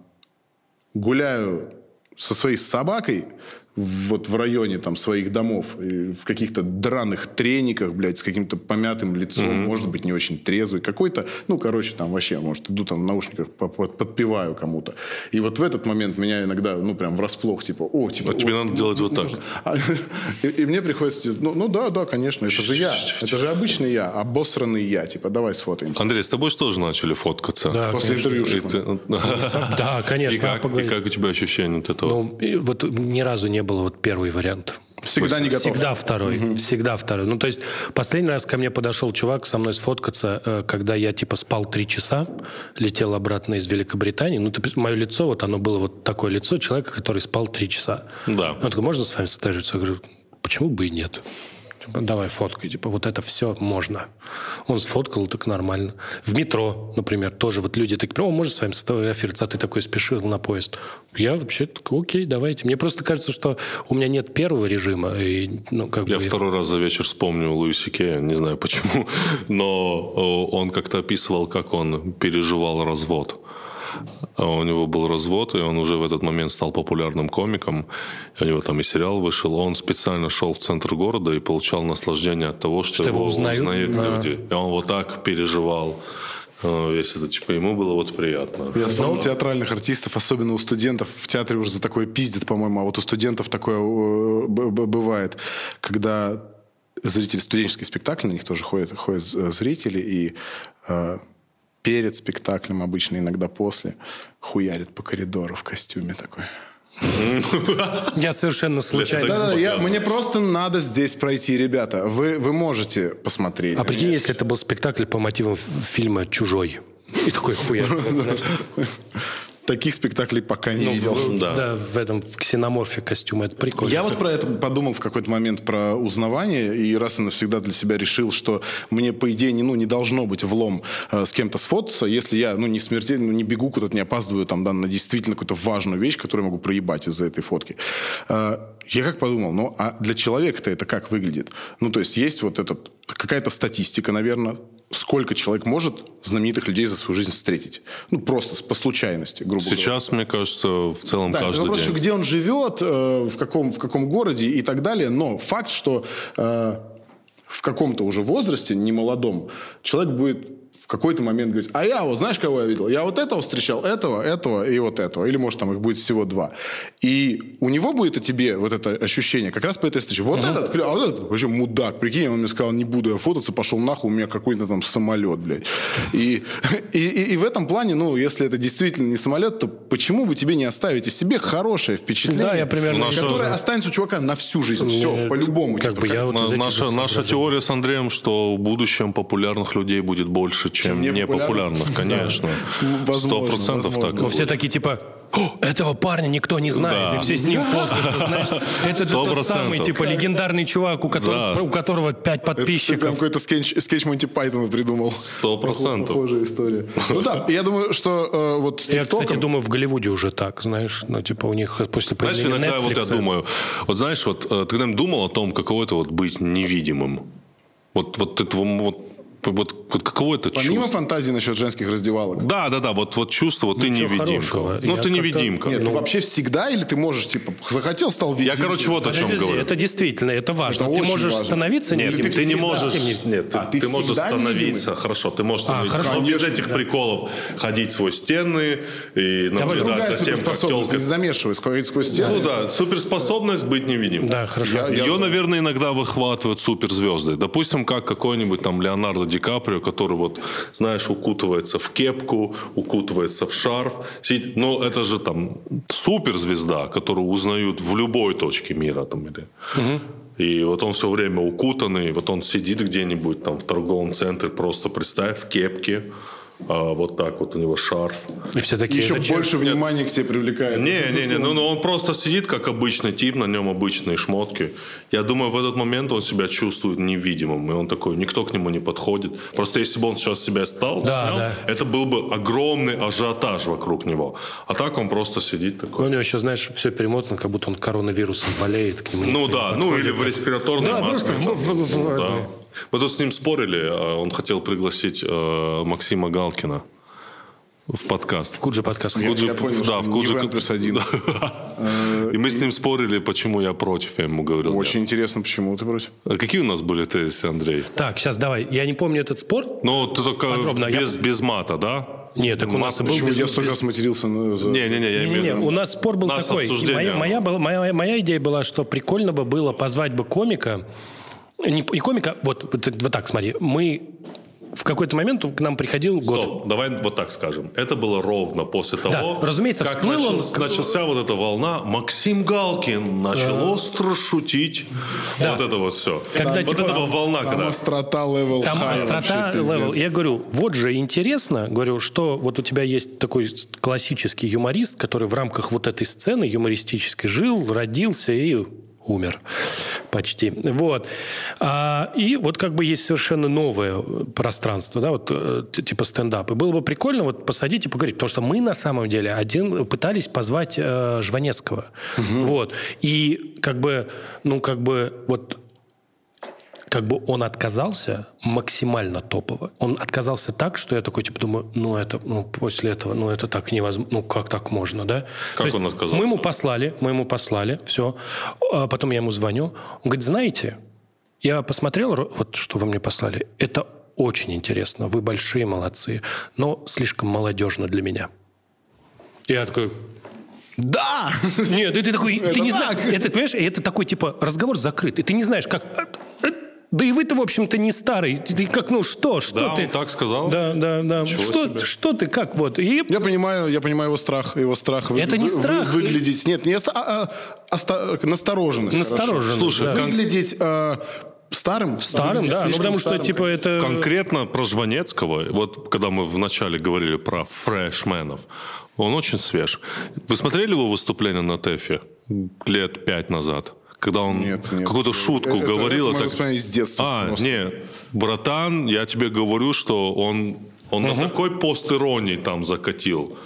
гуляю со своей собакой вот в районе там своих домов, в каких-то драных трениках, блядь, с каким-то помятым лицом, может быть, не очень трезвый, какой-то, ну, короче, там вообще, может, иду там в наушниках, по- по- подпеваю кому-то. И вот в этот момент меня иногда, ну, прям врасплох, типа, о, типа... А тебе о, надо ну, делать вот так. А, И, и мне приходится, ну, ну да, да, конечно, это же я, это же обычный я, обосранный я, типа, давай сфотаемся. Андрей, с тобой же тоже начали фоткаться? Да, После интервью ты- Да, конечно, И как, и как у тебя ощущение от этого? Ну, вот ни разу не было вот первый вариант. Всегда не готов. Всегда второй. Всегда второй. Ну, то есть, последний раз ко мне подошел чувак со мной сфоткаться, э, когда я, типа, спал три часа, летел обратно из Великобритании. Ну, мое лицо, вот оно было вот такое лицо человека, который спал три часа. Да. Он такой, можно с вами сфотографироваться? Я говорю, почему бы и нет? Типа, давай фоткай. Типа, вот это все можно. Он сфоткал, так нормально. В метро, например, тоже вот люди такие, о, можно с вами сфотографироваться? А ты такой спешил на поезд. Я вообще такой, окей, давайте. Мне просто кажется, что у меня нет первого режима. И, ну, как Я бы... второй раз за вечер вспомнил Луиси Кея, не знаю почему, но э, он как-то описывал, как он переживал развод. А У него был развод, и он уже в этот момент стал популярным комиком. У него там и сериал вышел. Он специально шел в центр города и получал наслаждение от того, что, Что его узнают? узнают Да. люди. И он вот так переживал весь это. Типа ему было вот приятно. Я вспомнил театральных артистов, особенно у студентов. В театре уже за такое пиздят, по-моему, а вот у студентов такое э, бывает, когда зрители, студенческий спектакль, на них тоже ходят, ходят э, зрители, и э, перед спектаклем, обычно иногда после, хуярит по коридору в костюме такой. Я совершенно случайно... Это- Да-да, я- мне просто надо здесь пройти, ребята. Вы, вы можете посмотреть. А прикинь, если это был спектакль по мотивам фильма «Чужой». И такой хуя. Таких спектаклей пока не видел. да. Да, в этом в ксеноморфе костюме. Это прикольно. Я вот про это подумал в какой-то момент про узнавание и раз и навсегда для себя решил, что мне по идее не ну не должно быть влом э, с кем-то сфотаться, если я ну не смертельно не бегу куда-то, не опаздываю там да, на действительно какую-то важную вещь, которую я могу проебать из-за этой фотки. Э, я как подумал, ну а для человека-то это как выглядит? Ну то есть есть вот этот какая-то статистика, наверное, сколько человек может знаменитых людей за свою жизнь встретить. Ну, просто по случайности, грубо говоря. Сейчас, мне кажется, в целом Да, каждый вопрос, день. еще, где он живет, э, в, каком, в каком городе и так далее. Но факт, что э, в каком-то уже возрасте, не молодом, человек будет в какой-то момент говорить, а я вот, знаешь, кого я видел? Я вот этого встречал, этого, этого и вот этого. Или, может, там их будет всего два. И у него будет о тебе вот это ощущение как раз по этой встрече. Вот этот, а вот этот вообще мудак. Прикинь, он мне сказал, не буду я фототься, пошел нахуй, у меня какой-то там самолет, блядь. И, и, и, и в этом плане, ну, если это действительно не самолет, то почему бы тебе не оставить о себе хорошее впечатление, Да, я примерно которое останется у чувака на всю жизнь. Все, Мне по-любому. как типа, бы я вот На- из этих наша, наша теория с Андреем, что в будущем популярных людей будет больше, чем Чем непопулярных, конечно. Ну, Сто процентов так. Но все такие типа, «О, этого парня никто не знает, Да. и все с ним фоткаются, знаешь. Это же тот самый, типа, легендарный чувак, у которого, Да. у которого пять Ты прям подписчиков. какой-то скетч, скетч Монти Пайтона придумал. Сто процентов. Похожая история. Ну да, я думаю, что э, вот с Я, кстати, думаю, в Голливуде уже так, знаешь, ну, типа, у них после Знаешь, появления иногда вот я Netflix... думаю, вот знаешь, вот э, ты когда-нибудь думал о том, каково это вот быть невидимым? Вот, вот это вот, вот вот каково это Помимо чувство? фантазии насчет женских раздевалок. Да, да, да, вот, вот чувство, вот ты невидимка. хорошего. Ну, Я ты невидимка. Нет, ну, вообще всегда или ты можешь, типа, захотел, стал видеть? Я, короче, вот о чем Подожди, говорю. это действительно, это важно. Это ты можешь важно. становиться Нет, невидимым. ты, не всегда. можешь, не- нет, ты, А ты ты можешь становиться, невидимый? хорошо, ты можешь становиться, хорошо. но без этих да. приколов ходить сквозь стены и наблюдать за тем, как суперспособность, телка... не замешивай, сквозь, сквозь стены. Ну да, суперспособность быть невидимым. Да, хорошо. Я- Ее, наверное, иногда выхватывают суперзвезды. Допустим, как какой-нибудь там Леонардо Ди Каприо, который вот, знаешь, укутывается в кепку, укутывается в шарф. Сидит, ну, это же там суперзвезда, которую узнают в любой точке мира. Там, или... И вот он все время укутанный, вот он сидит где-нибудь там в торговом центре, просто представь, в кепке, а вот так вот у него шарф. И все такие, Еще зачем? больше внимания к себе привлекает. Не, не, не, ну, ну он просто сидит как обычный тип, на нем обычные шмотки. Я думаю, в этот момент он себя чувствует невидимым, и он такой, никто к нему не подходит. Просто если бы он сейчас себя стал, Да, снял, да. это был бы огромный ажиотаж вокруг него. А так он просто сидит Ну, такой. У него еще, знаешь, все перемотано, как будто он коронавирусом болеет. К нему Ну да, ну или в респираторной Да, маске. просто в- в- в- Ну, да. Мы тут с ним спорили, а он хотел пригласить э, Максима Галкина в подкаст. Куджи подкаст. Я- Куджи- я понял, да, в Куджи- Иван плюс один. И мы с ним спорили, почему я против. Я ему говорил. Очень интересно, почему ты против? А Какие у нас были тезисы, Андрей? Так, сейчас давай. Я не помню этот спор. Ну, ты только Подробно, я- без, без мата, да? Нет, так у нас был Почему я столько раз матерился Не-не-не, я имею в виду. у нас спор был Нас такой. И обсуждение. Моя, моя, была- моя, моя идея была, что прикольно бы было позвать бы комика. Не, не комика, вот, вот, вот так, смотри. Мы в какой-то момент к нам приходил год. Стоп, давай вот так скажем. Это было ровно после того, разумеется, как всплыл он- начался, начался вот эта волна. Максим Галкин начал остро шутить. Да. Вот это вот все. Когда, вот типа, это была волна, Там когда... острота level Там high острота level. Я говорю, вот же интересно, говорю, что вот у тебя есть такой классический юморист, который в рамках вот этой сцены юмористической жил, родился и умер почти. Вот. А, и вот как бы есть совершенно новое пространство, да, вот э, типа стендап. И было бы прикольно вот посадить и поговорить, потому что мы на самом деле один пытались позвать э, Жванецкого. Вот. И как бы, ну как бы вот как бы он отказался максимально топово. Он отказался так, что я такой, типа, думаю, ну, это, ну, после этого, ну, это так невозможно, ну, как так можно, да? Как То он отказался? Мы ему послали, мы ему послали, все. А потом я ему звоню. Он говорит, знаете, я посмотрел, вот что вы мне послали, это очень интересно, вы большие молодцы, но слишком молодежно для меня. Я такой, Да! нет, ты такой, ты Это не так. знаешь, это, понимаешь, это такой, типа, разговор закрыт, и ты не знаешь, как... Да и вы-то, в общем-то, не старый. Ты как, ну что, что Да, ты? он так сказал? Да, да, да. Что, себе. что ты, как вот? И Я понимаю, я понимаю его страх, его страх. вы- Это не вы- вы- страх. выглядеть, нет, не а, а, оста- настороженность. Настороженность, хорошо. Слушай, да. выглядеть э, старым. старым, да, ну потому что, старым. типа, это... Конкретно про Жванецкого, вот когда мы вначале говорили про фрешменов, он очень свеж. Вы смотрели его выступление на ТЭФе лет пять назад? Когда он Нет, нет. какую-то шутку Это- говорил. это а мои воспоминания из детства А, просто. не, братан, я тебе говорю, что он, он на такой пост-иронии там закатил.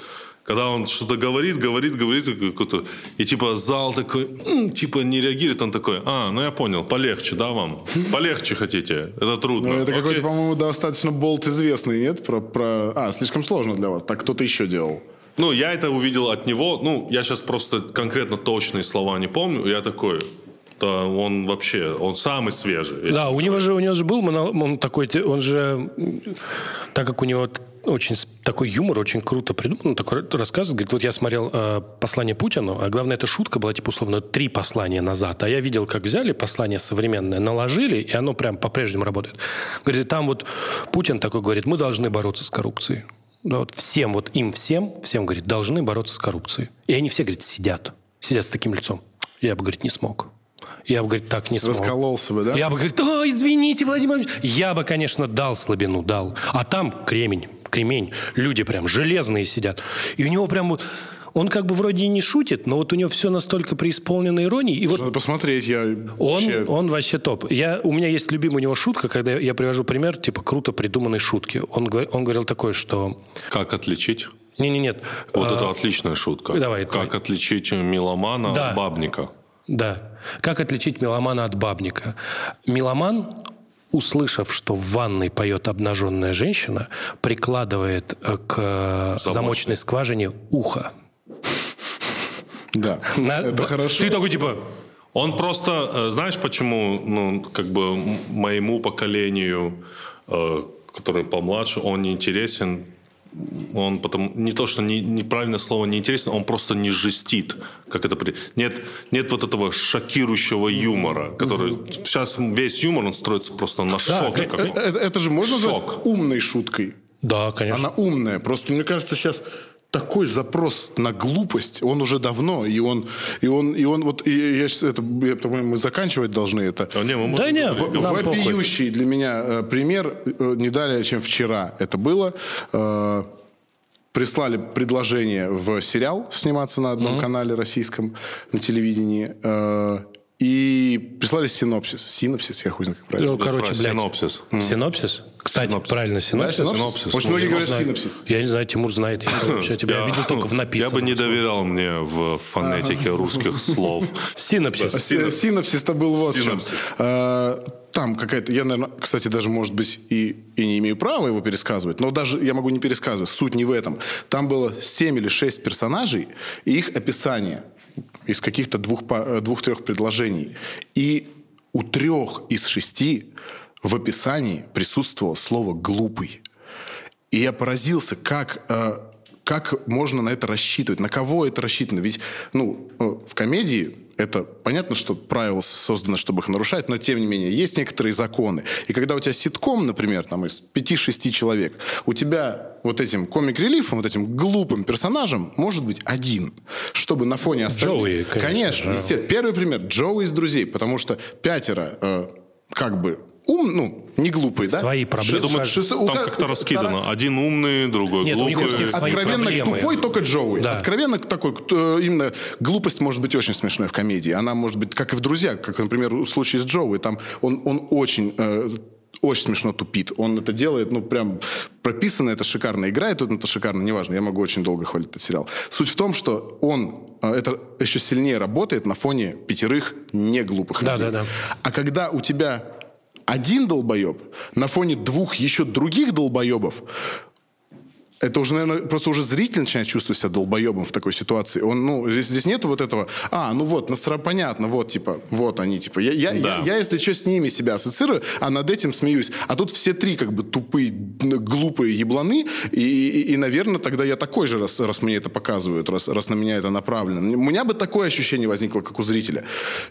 Когда он что-то говорит, говорит, говорит, и какой-то- и типа зал такой, типа не реагирует, он такой, а, ну я понял, полегче, да, вам? Полегче хотите, это трудно. Ну, это Окей. какой-то, по-моему, достаточно болт известный, нет? Про, про... А, слишком сложно для вас. Так кто-то еще делал. Ну, я это увидел от него. Ну, я сейчас просто конкретно точные слова не помню. Я такой, да, он вообще, он самый свежий. Да, у него же, у него же был он такой, он же, так как у него очень такой юмор, очень круто придуман, такой рассказывает, говорит, вот я смотрел э, послание Путину, а главное, эта шутка была, типа, условно, три послания назад, а я видел, как взяли послание современное, наложили, и оно прям по-прежнему работает. Говорит, там вот Путин такой говорит, мы должны бороться с коррупцией. Да, вот всем, вот им всем, всем, говорит, должны бороться с коррупцией. И они все, говорит, сидят, сидят с таким лицом. Я бы, говорит, не смог. Я бы, говорит, так не смог. Раскололся бы, да? Я бы говорит, о, извините, Владимир Владимирович. Я бы, конечно, дал слабину, дал. А там кремень, кремень. Люди прям железные сидят. И у него прям вот... Он как бы вроде и не шутит, но вот у него все настолько преисполнено иронии. И вот Надо посмотреть, я он, вообще... он вообще топ. Я, у меня есть любимая у него шутка, когда я привожу пример, типа, круто придуманной шутки. Он, он говорил такое, что... Как отличить? Не-не-нет. Вот а, это отличная шутка. давай, как давай. отличить меломана Да. от бабника? Да. Как отличить меломана от бабника? Меломан услышав, что в ванной поет обнаженная женщина, прикладывает э, к замочной, замочной скважине ухо. Да, На... это хорошо. Ты такой типа... Он просто, э, знаешь, почему, ну, как бы моему поколению, э, который помладше, он не интересен он потом не то что не, неправильное слово не интересно, он просто не жестит, как это при... нет нет вот этого шокирующего юмора, который угу. сейчас весь юмор он строится просто на да, шоке. Это, это, это же можно Шок. назвать умной шуткой. Да, конечно. Она умная. Просто мне кажется сейчас такой запрос на глупость, он уже давно, и он, и он, и он вот, и я сейчас это, я, мы заканчивать должны это. А не, мы да не, в, вопиющий похуй. для меня э, пример э, не далее, чем вчера это было. Э, прислали предложение в сериал сниматься на одном mm-hmm. канале российском на телевидении. Э, и прислали синопсис. Синопсис, я хуй знаю, как правильно. Ну, короче, блядь. Синопсис. Mm. Синопсис? Кстати, синопсис. правильно, синопсис. Да, синопсис. синопсис. Очень многие говорят синопсис. Я не знаю, Тимур знает. Я, тебя я, видел только в написанном. Я бы не доверял мне в фонетике русских слов. Синопсис. Синопсис-то был вот Синопсис. А, там какая-то... Я, наверное, кстати, даже, может быть, и, и не имею права его пересказывать, но даже я могу не пересказывать. Суть не в этом. Там было 7 или 6 персонажей, и их описание из каких-то двух, э, предложений. И у трех из шести в описании присутствовало слово «глупый». И я поразился, как, э, как можно на это рассчитывать, на кого это рассчитано. Ведь ну, э, в комедии это понятно, что правила созданы, чтобы их нарушать, но тем не менее есть некоторые законы. И когда у тебя ситком, например, там из 5-6 человек, у тебя вот этим комик-релифом, вот этим глупым персонажем может быть один, чтобы на фоне остальных... Джоуи, конечно. Конечно, естественно. Первый пример. Джоуи из «Друзей», потому что пятеро э, как бы ум, ну, не глупый, да? Свои проблемы. Думаю, шест... там как-то раскидано. Да. Один умный, другой Нет, глупый. Откровенно проблемы. тупой только Джоуи. Да. Откровенно такой, именно глупость может быть очень смешной в комедии. Она может быть, как и в «Друзьях», как, например, в случае с Джоуи. Там он, он очень... Э, очень смешно тупит. Он это делает, ну, прям прописано, это шикарно. Играет тут это шикарно, неважно. Я могу очень долго хвалить этот сериал. Суть в том, что он э, это еще сильнее работает на фоне пятерых неглупых да, людей. Да, да. А когда у тебя один долбоеб на фоне двух еще других долбоебов, это уже, наверное, просто уже зритель начинает чувствовать себя долбоебом в такой ситуации. Он, ну, здесь, здесь нету вот этого, а, ну вот, насра, понятно, вот, типа, вот они, типа, я, я, да. я, я, если что, с ними себя ассоциирую, а над этим смеюсь. А тут все три, как бы, тупые, глупые ебланы, и, и, и наверное, тогда я такой же, раз, раз мне это показывают, раз, раз на меня это направлено. У меня бы такое ощущение возникло, как у зрителя.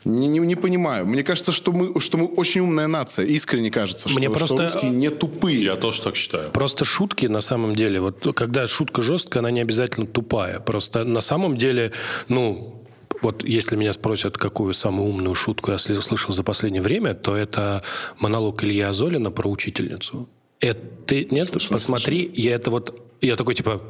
Не, не, не понимаю. Мне кажется, что мы, что мы очень умная нация. Искренне кажется, Мне что, просто... что русские не тупые. Я тоже так считаю. Просто шутки, на самом деле, вот когда шутка жесткая, она не обязательно тупая. Просто на самом деле, ну, вот если меня спросят, какую самую умную шутку я слышал за последнее время, то это монолог Ильи Азолина про учительницу. Это нет, слышал, посмотри, слышал. я это вот, я такой типа,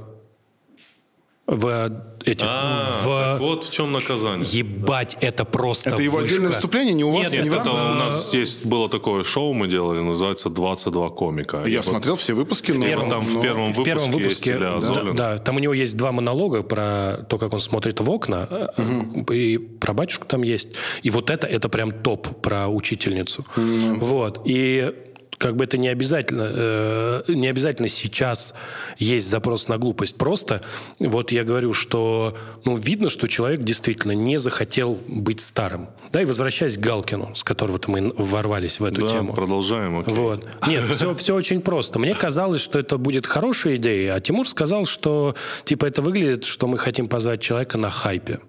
в этих... А, в... вот в чем наказание. Ебать, это просто Это его вышка. отдельное выступление, не у вас? Нет, не это у нас есть было такое шоу, мы делали, называется «22 комика». Я и смотрел вот все выпуски. В первом, там но... в первом выпуске, в первом выпуске есть да, да, там у него есть два монолога про то, как он смотрит в окна, угу. и про батюшку там есть. И вот это, это прям топ про учительницу. Угу. Вот. И как бы это не обязательно, э, не обязательно сейчас есть запрос на глупость. Просто вот я говорю, что ну, видно, что человек действительно не захотел быть старым. Да, и возвращаясь к Галкину, с которого-то мы ворвались в эту да, тему. продолжаем. Окей. Вот. Нет, все, все очень просто. Мне казалось, что это будет хорошая идея, а Тимур сказал, что типа это выглядит, что мы хотим позвать человека на хайпе.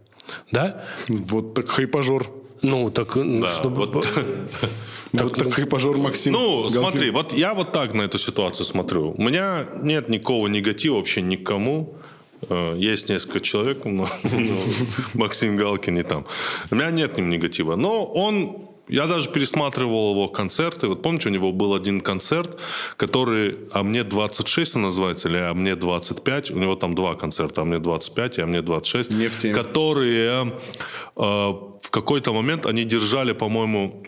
Да? Вот так хайпажор. Ну, так, да, чтобы... Вот. Так, так и пожор Максим. Ну, Галкин. смотри, вот я вот так на эту ситуацию смотрю. У меня нет никакого негатива вообще никому. Э, есть несколько человек, но, но Максим Галкин не там. У меня нет ним негатива. Но он я даже пересматривал его концерты. Вот помните, у него был один концерт, который «А мне 26» он называется, или «А мне 25». У него там два концерта «А мне 25» и «А мне 26», Не в теме. которые э, в какой-то момент они держали, по-моему,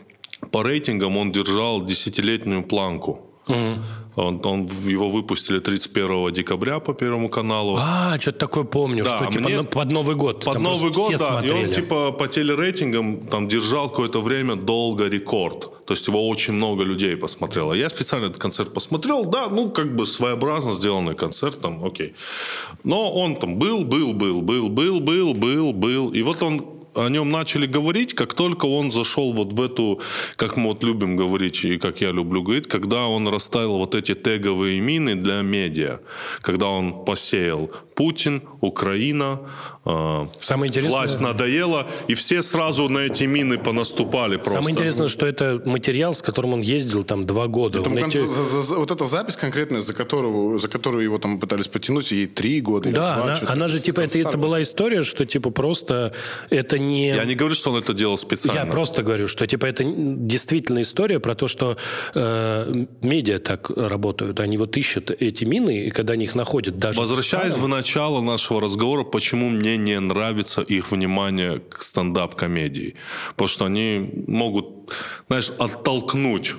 по рейтингам он держал десятилетнюю планку. Угу. Он, он, его выпустили 31 декабря по Первому каналу. А, что-то такое помню, да, что типа мне, под Новый год. Под Новый год, да. Смотрели. И он типа по телерейтингам там держал какое-то время долго рекорд. То То есть его очень много людей посмотрело. Я специально этот концерт посмотрел. Да, ну, как бы своеобразно сделанный концерт, там, окей. Но он там был, был, был, был, был, был, был, был. И вот он о нем начали говорить, как только он зашел вот в эту, как мы вот любим говорить, и как я люблю говорить, когда он расставил вот эти теговые мины для медиа, когда он посеял Путин, Украина, э, Самое интересное... власть надоела, и все сразу на эти мины понаступали просто. Самое интересное, что это материал, с которым он ездил там два года. Там эти- за- за- за- вот эта запись конкретная, за которую, за которую его там пытались потянуть, ей три года. или Да, два, она, она же типа, это, это была история, что типа просто это не... Я не говорю, что он это делал специально. Я просто говорю, что типа это действительно история про то, что э, медиа так работают. Они вот ищут эти мины, и когда они их находят даже... Возвращаясь в начало нашего разговора, почему мне не нравится их внимание к стендап-комедии. Потому что они могут, знаешь, оттолкнуть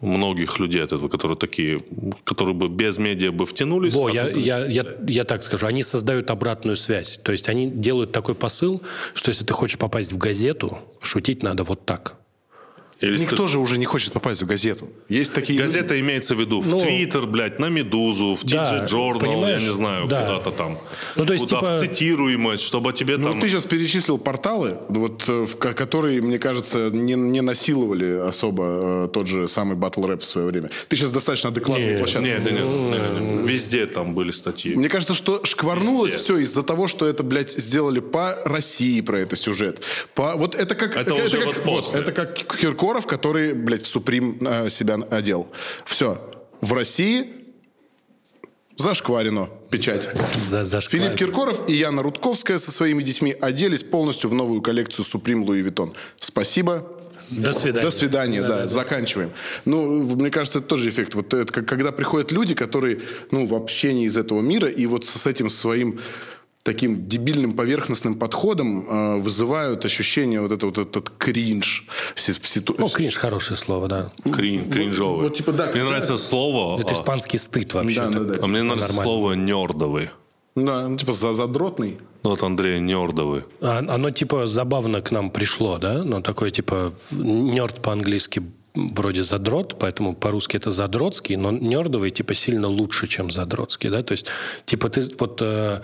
многих людей от этого, которые такие, которые бы без медиа бы втянулись. Во, а я, тут- я, я, я так скажу, они создают обратную связь. То есть они делают такой посыл, что если ты хочешь попасть в газету, шутить надо вот так. Или Никто же уже не хочет попасть в газету. Есть такие... Газета имеется в виду в Ну, Твиттер, блядь, на Медузу, в да, TG Journal, я понимаешь, не знаю, да. куда-то там. Ну, то есть, Куда типа- в цитируемость, чтобы тебе Ну, там... вот ты сейчас перечислил порталы, вот, э, в ко- которые, мне кажется, не, не насиловали особо э, тот же самый батл рэп в свое время. Ты сейчас достаточно адекватную Не, площадку. не, не, не, не, не, не. Везде там были статьи. Мне кажется, что шкварнулось Везде. все из-за того, что это, блядь, сделали по России про это сюжет. По, вот это как... Это уже как, вот вот, после. это как Киркоров, который, блядь, в Суприм э, себя одел. Все. В России зашкварено. Печать. За, за Филипп Киркоров и Яна Рудковская со своими детьми оделись полностью в новую коллекцию Supreme Louis Vuitton. Спасибо. До свидания. До свидания, да, заканчиваем. Ну, мне кажется, это тоже эффект. Вот это, когда приходят люди, которые, ну, вообще не из этого мира, и вот с этим своим таким дебильным поверхностным подходом э, вызывают ощущение вот это вот этот кринж. Ну, кринж хорошее слово, да. Крин, кринжовый. вот типа, да, Мне когда- нравится слово, Это а, испанский стыд вообще. Да, да, да. а мне нравится Нормально. слово нердовый. Да, ну, типа за задротный. Ну, вот Андрей нердовый. А- Оно типа забавно к нам пришло, да? Ну, такое типа нерд по-английски вроде задрот, поэтому по-русски это задротский, но нердовый типа сильно лучше, чем задротский, да? То есть типа ты вот э,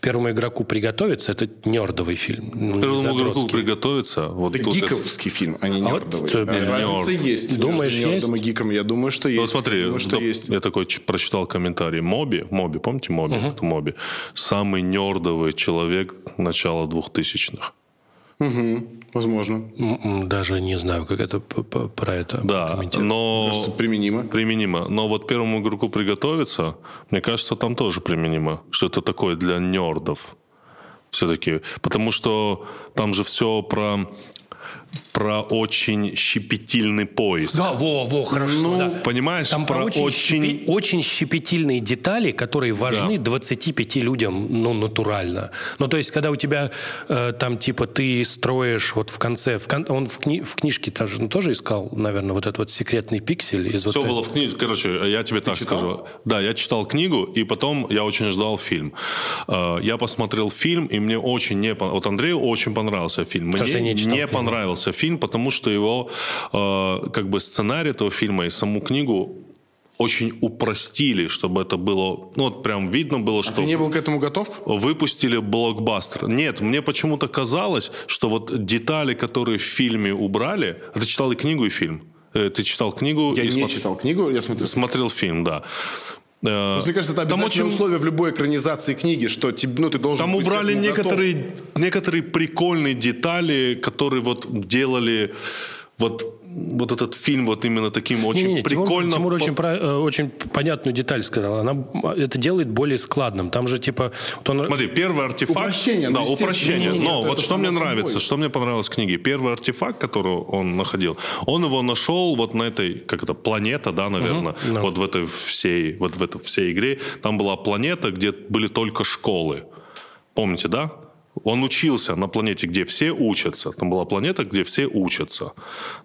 первому игроку приготовиться, это нердовый фильм, ну, не Первому игроку приготовиться. Вот Это тут это- гиковский фильм, а не А вот, нердовый. э, Э, Разница нерд. есть. Думаешь, есть? и гиком. Я думаю, что есть. Ну, вот смотри, Думаю, что да, есть. я такой прочитал комментарий. Моби, Моби, помните Моби? Кто Моби? Самый нердовый человек начала двухтысячных. Возможно. М-м, Даже не знаю, как это про это Да, комментировать. но... Кажется, применимо. Применимо. Но вот первому игроку приготовиться, мне кажется, там тоже применимо. Что это такое для нердов. Все-таки. Потому что там же все про про очень щепетильный поиск. Да, во, во, хорошо, да. Понимаешь, Там про очень, очень... щепи- очень щепетильные детали, которые важны 25 людям, ну, натурально. Ну, то есть, когда у тебя э, там, типа, ты строишь вот в конце... В кон- Он в, кни- в книжке тоже, ну, тоже искал, наверное, вот этот вот секретный пиксель из Все вот было в книге. Короче, я тебе так скажу. Да, я читал книгу, и потом я очень ждал фильм. Э, Я посмотрел фильм, и мне очень не понравился. Вот Андрею очень понравился фильм. Мне не читал не книгу. Понравился фильм, потому что его э, как бы сценарий этого фильма и саму книгу очень упростили, чтобы это было, ну вот прям видно было, что Ты не был к этому готов? выпустили блокбастер. Нет, мне почему-то казалось, что вот детали, которые в фильме убрали... А ты читал и книгу, и фильм? Э, Ты читал книгу Я не смотр- читал книгу, я смотрю. Смотрел фильм, да. Э, Мне кажется, это Там обязательное очень- условие в любой экранизации книги, что ну, ты должен Там убрали этому готов. некоторые, некоторые прикольные детали, которые вот делали вот, вот этот фильм вот именно таким очень Не-не-не, Тимур- прикольно... Тимур, по- очень, про- э, очень понятную деталь сказал. Она это делает более складным. Там же типа... вот он- Смотри, первый артефакт... Упрощение, ну, Да, естественно, упрощение. нет, Но это вот что мне собой. нравится, что мне понравилось в книге. Первый артефакт, который он находил, он его нашел вот на этой, как это, планета, да, наверное, да. вот в этой всей, вот в этой всей игре. Там была планета, где были только школы. Помните, да? Он учился на планете, где все учатся. Там была планета, где все учатся.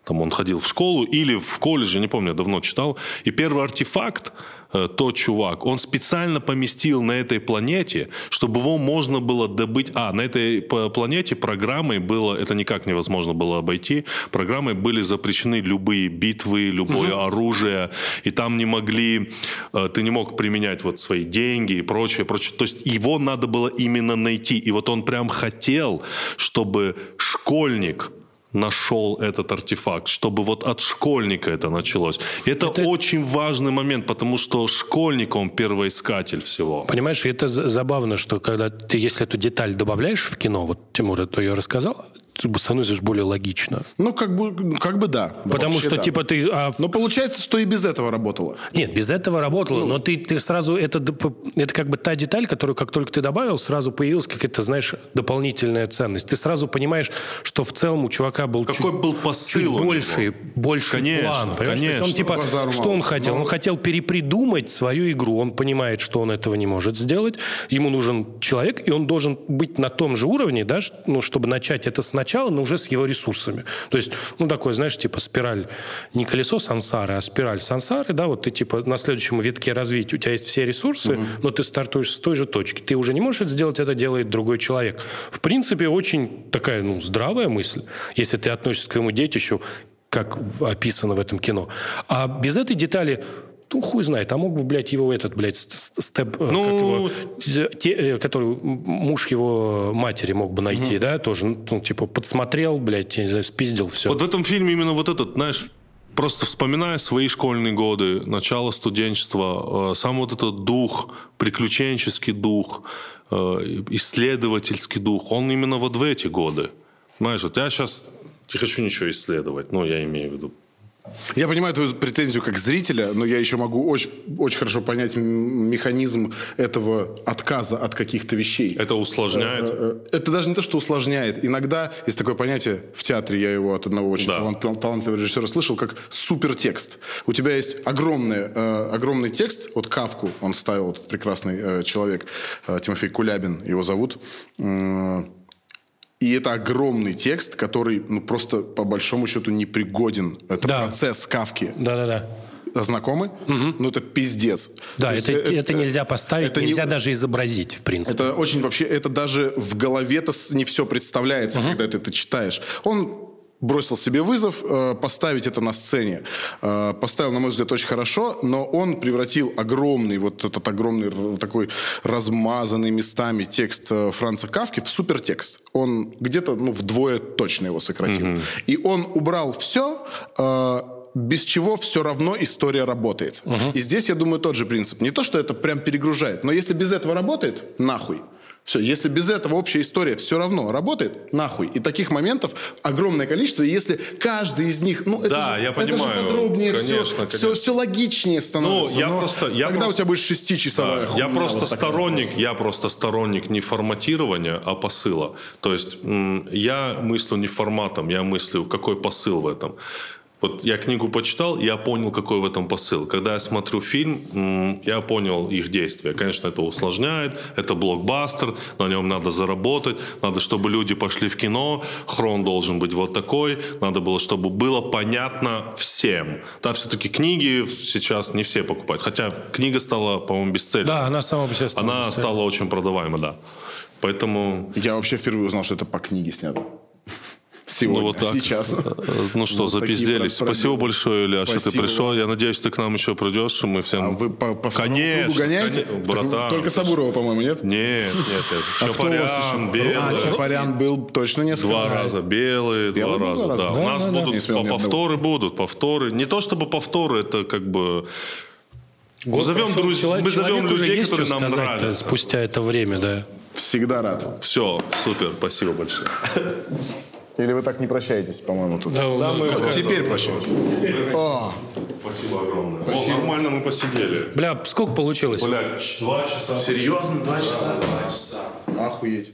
Там он ходил в школу или в колледже, не помню, давно читал. И первый артефакт, э, тот чувак, он специально поместил на этой планете, чтобы его можно было добыть... А, на этой планете программой было, это никак невозможно было обойти, программой были запрещены любые битвы, любое угу. оружие, и там не могли, э, ты не мог применять вот свои деньги и прочее, прочее. То есть его надо было именно найти. И вот он прям хотел, чтобы школьник нашел этот артефакт, чтобы вот от школьника это началось. Это, это очень важный момент, потому что школьник, он первоискатель всего. Понимаешь, это забавно, что когда ты, если эту деталь добавляешь в кино, вот Тимур это ее рассказал, становишься более логично. Ну, как бы, как бы да. Потому что, да. типа, ты... А... Но получается, что и без этого работало. Нет, без этого работало, ну... но ты, ты сразу... Это, это как бы та деталь, которую, как только ты добавил, сразу появилась какая-то, знаешь, дополнительная ценность. Ты сразу понимаешь, что в целом у чувака был Какой чуть, был посыл чуть больше, больше конечно, план. Понимаешь? Конечно. он, типа, что он хотел? Но... Он хотел перепридумать свою игру. Он понимает, что он этого не может сделать. Ему нужен человек, и он должен быть на том же уровне, да, ну, чтобы начать это сначала, но уже с его ресурсами. То есть, ну, такой, знаешь, типа спираль, не колесо сансары, а спираль сансары, да, вот ты, типа, на следующем витке развития у тебя есть все ресурсы, угу. но ты стартуешь с той же точки. Ты уже не можешь это сделать, это делает другой человек. В принципе, очень такая, ну, здравая мысль, если ты относишься к своему детищу, как описано в этом кино. А без этой детали ну, хуй знает, а мог бы, блядь, его этот, блядь, степ, э, ну... как его, те, э, который муж его матери мог бы найти, угу. да, тоже, ну, типа, подсмотрел, блядь, я не знаю, спиздил, все. Вот в этом фильме именно вот этот, знаешь, просто вспоминая свои школьные годы, начало студенчества, э, сам вот этот дух, приключенческий дух, исследовательский дух, он именно вот в эти годы. Знаешь, вот я сейчас не хочу ничего исследовать, ну, я имею в виду я понимаю твою претензию как зрителя, но я еще могу очень, очень хорошо понять механизм этого отказа от каких-то вещей. Это усложняет? Э, э, это даже не то, что усложняет. Иногда есть такое понятие, в театре я его от одного очень да. талантливого режиссера слышал, как супертекст. У тебя есть огромный, э, огромный текст, вот Кавку он ставил, этот прекрасный человек, Тимофей Кулябин его зовут, и это огромный текст, который ну, просто по большому счету непригоден. Это да. процесс кавки. Да-да-да. Знакомы? Угу. Ну, это пиздец. Да, это, это, это нельзя поставить, это нельзя не, даже изобразить, в принципе. Это очень вообще, это даже в голове-то не все представляется, угу. когда ты это читаешь. Он бросил себе вызов э, поставить это на сцене. Э, поставил, на мой взгляд, очень хорошо, но он превратил огромный, вот этот огромный такой размазанный местами текст э, Франца Кавки в супертекст. Он где-то ну, вдвое точно его сократил. Угу. И он убрал все, без чего все равно история работает. Угу. И здесь, я думаю, тот же принцип. Не то, что это прям перегружает, но если без этого работает, нахуй. Все, если без этого общая история все равно работает, нахуй. И таких моментов огромное количество. И если каждый из них, ну это, да, же, я это же подробнее, конечно, все, конечно. все, все логичнее становится. Ну, я просто, я тогда просто, у тебя будет шестичасовая да, Я просто вот сторонник, я просто сторонник не форматирования, а посыла. То есть я мыслю не форматом, я мыслю, какой посыл в этом. Вот я книгу почитал, я понял, какой в этом посыл. Когда я смотрю фильм, я понял их действия. Конечно, это усложняет, это блокбастер, на нем надо заработать, надо, чтобы люди пошли в кино, хрон должен быть вот такой, надо было, чтобы было понятно всем. Да, все-таки книги сейчас не все покупают, хотя книга стала, по-моему, бесцельной. Да, она сама по себе стала Она стала очень продаваемой, да. Поэтому... Я вообще впервые узнал, что это по книге снято. Сегодня, ну, вот так. сейчас. Ну что, вот запизделись. Спасибо большое, Илья, что ты пришел. Я надеюсь, ты к нам еще придешь, мы всем... А вы по, по конечно, гоняете? Конечно, братан. Только Сабурова, по-моему, нет? Нет, нет, нет. А Чапарян, белый. А, Чапарян был точно несколько Два раза. Белый, два раза, да. У нас будут повторы будут, повторы. Не то чтобы повторы, это как бы... Мы зовем, друз... мы зовем людей, которые нам нравятся. Спустя это время, да. Всегда рад. Все, супер, спасибо большое. Или вы так не прощаетесь, по-моему, тут? Да, да мы вот теперь прощаемся. О. Спасибо огромное. Спасибо. О, нормально мы посидели. Бля, сколько получилось? Бля, два часа. Серьезно? Два часа? Два часа. Охуеть.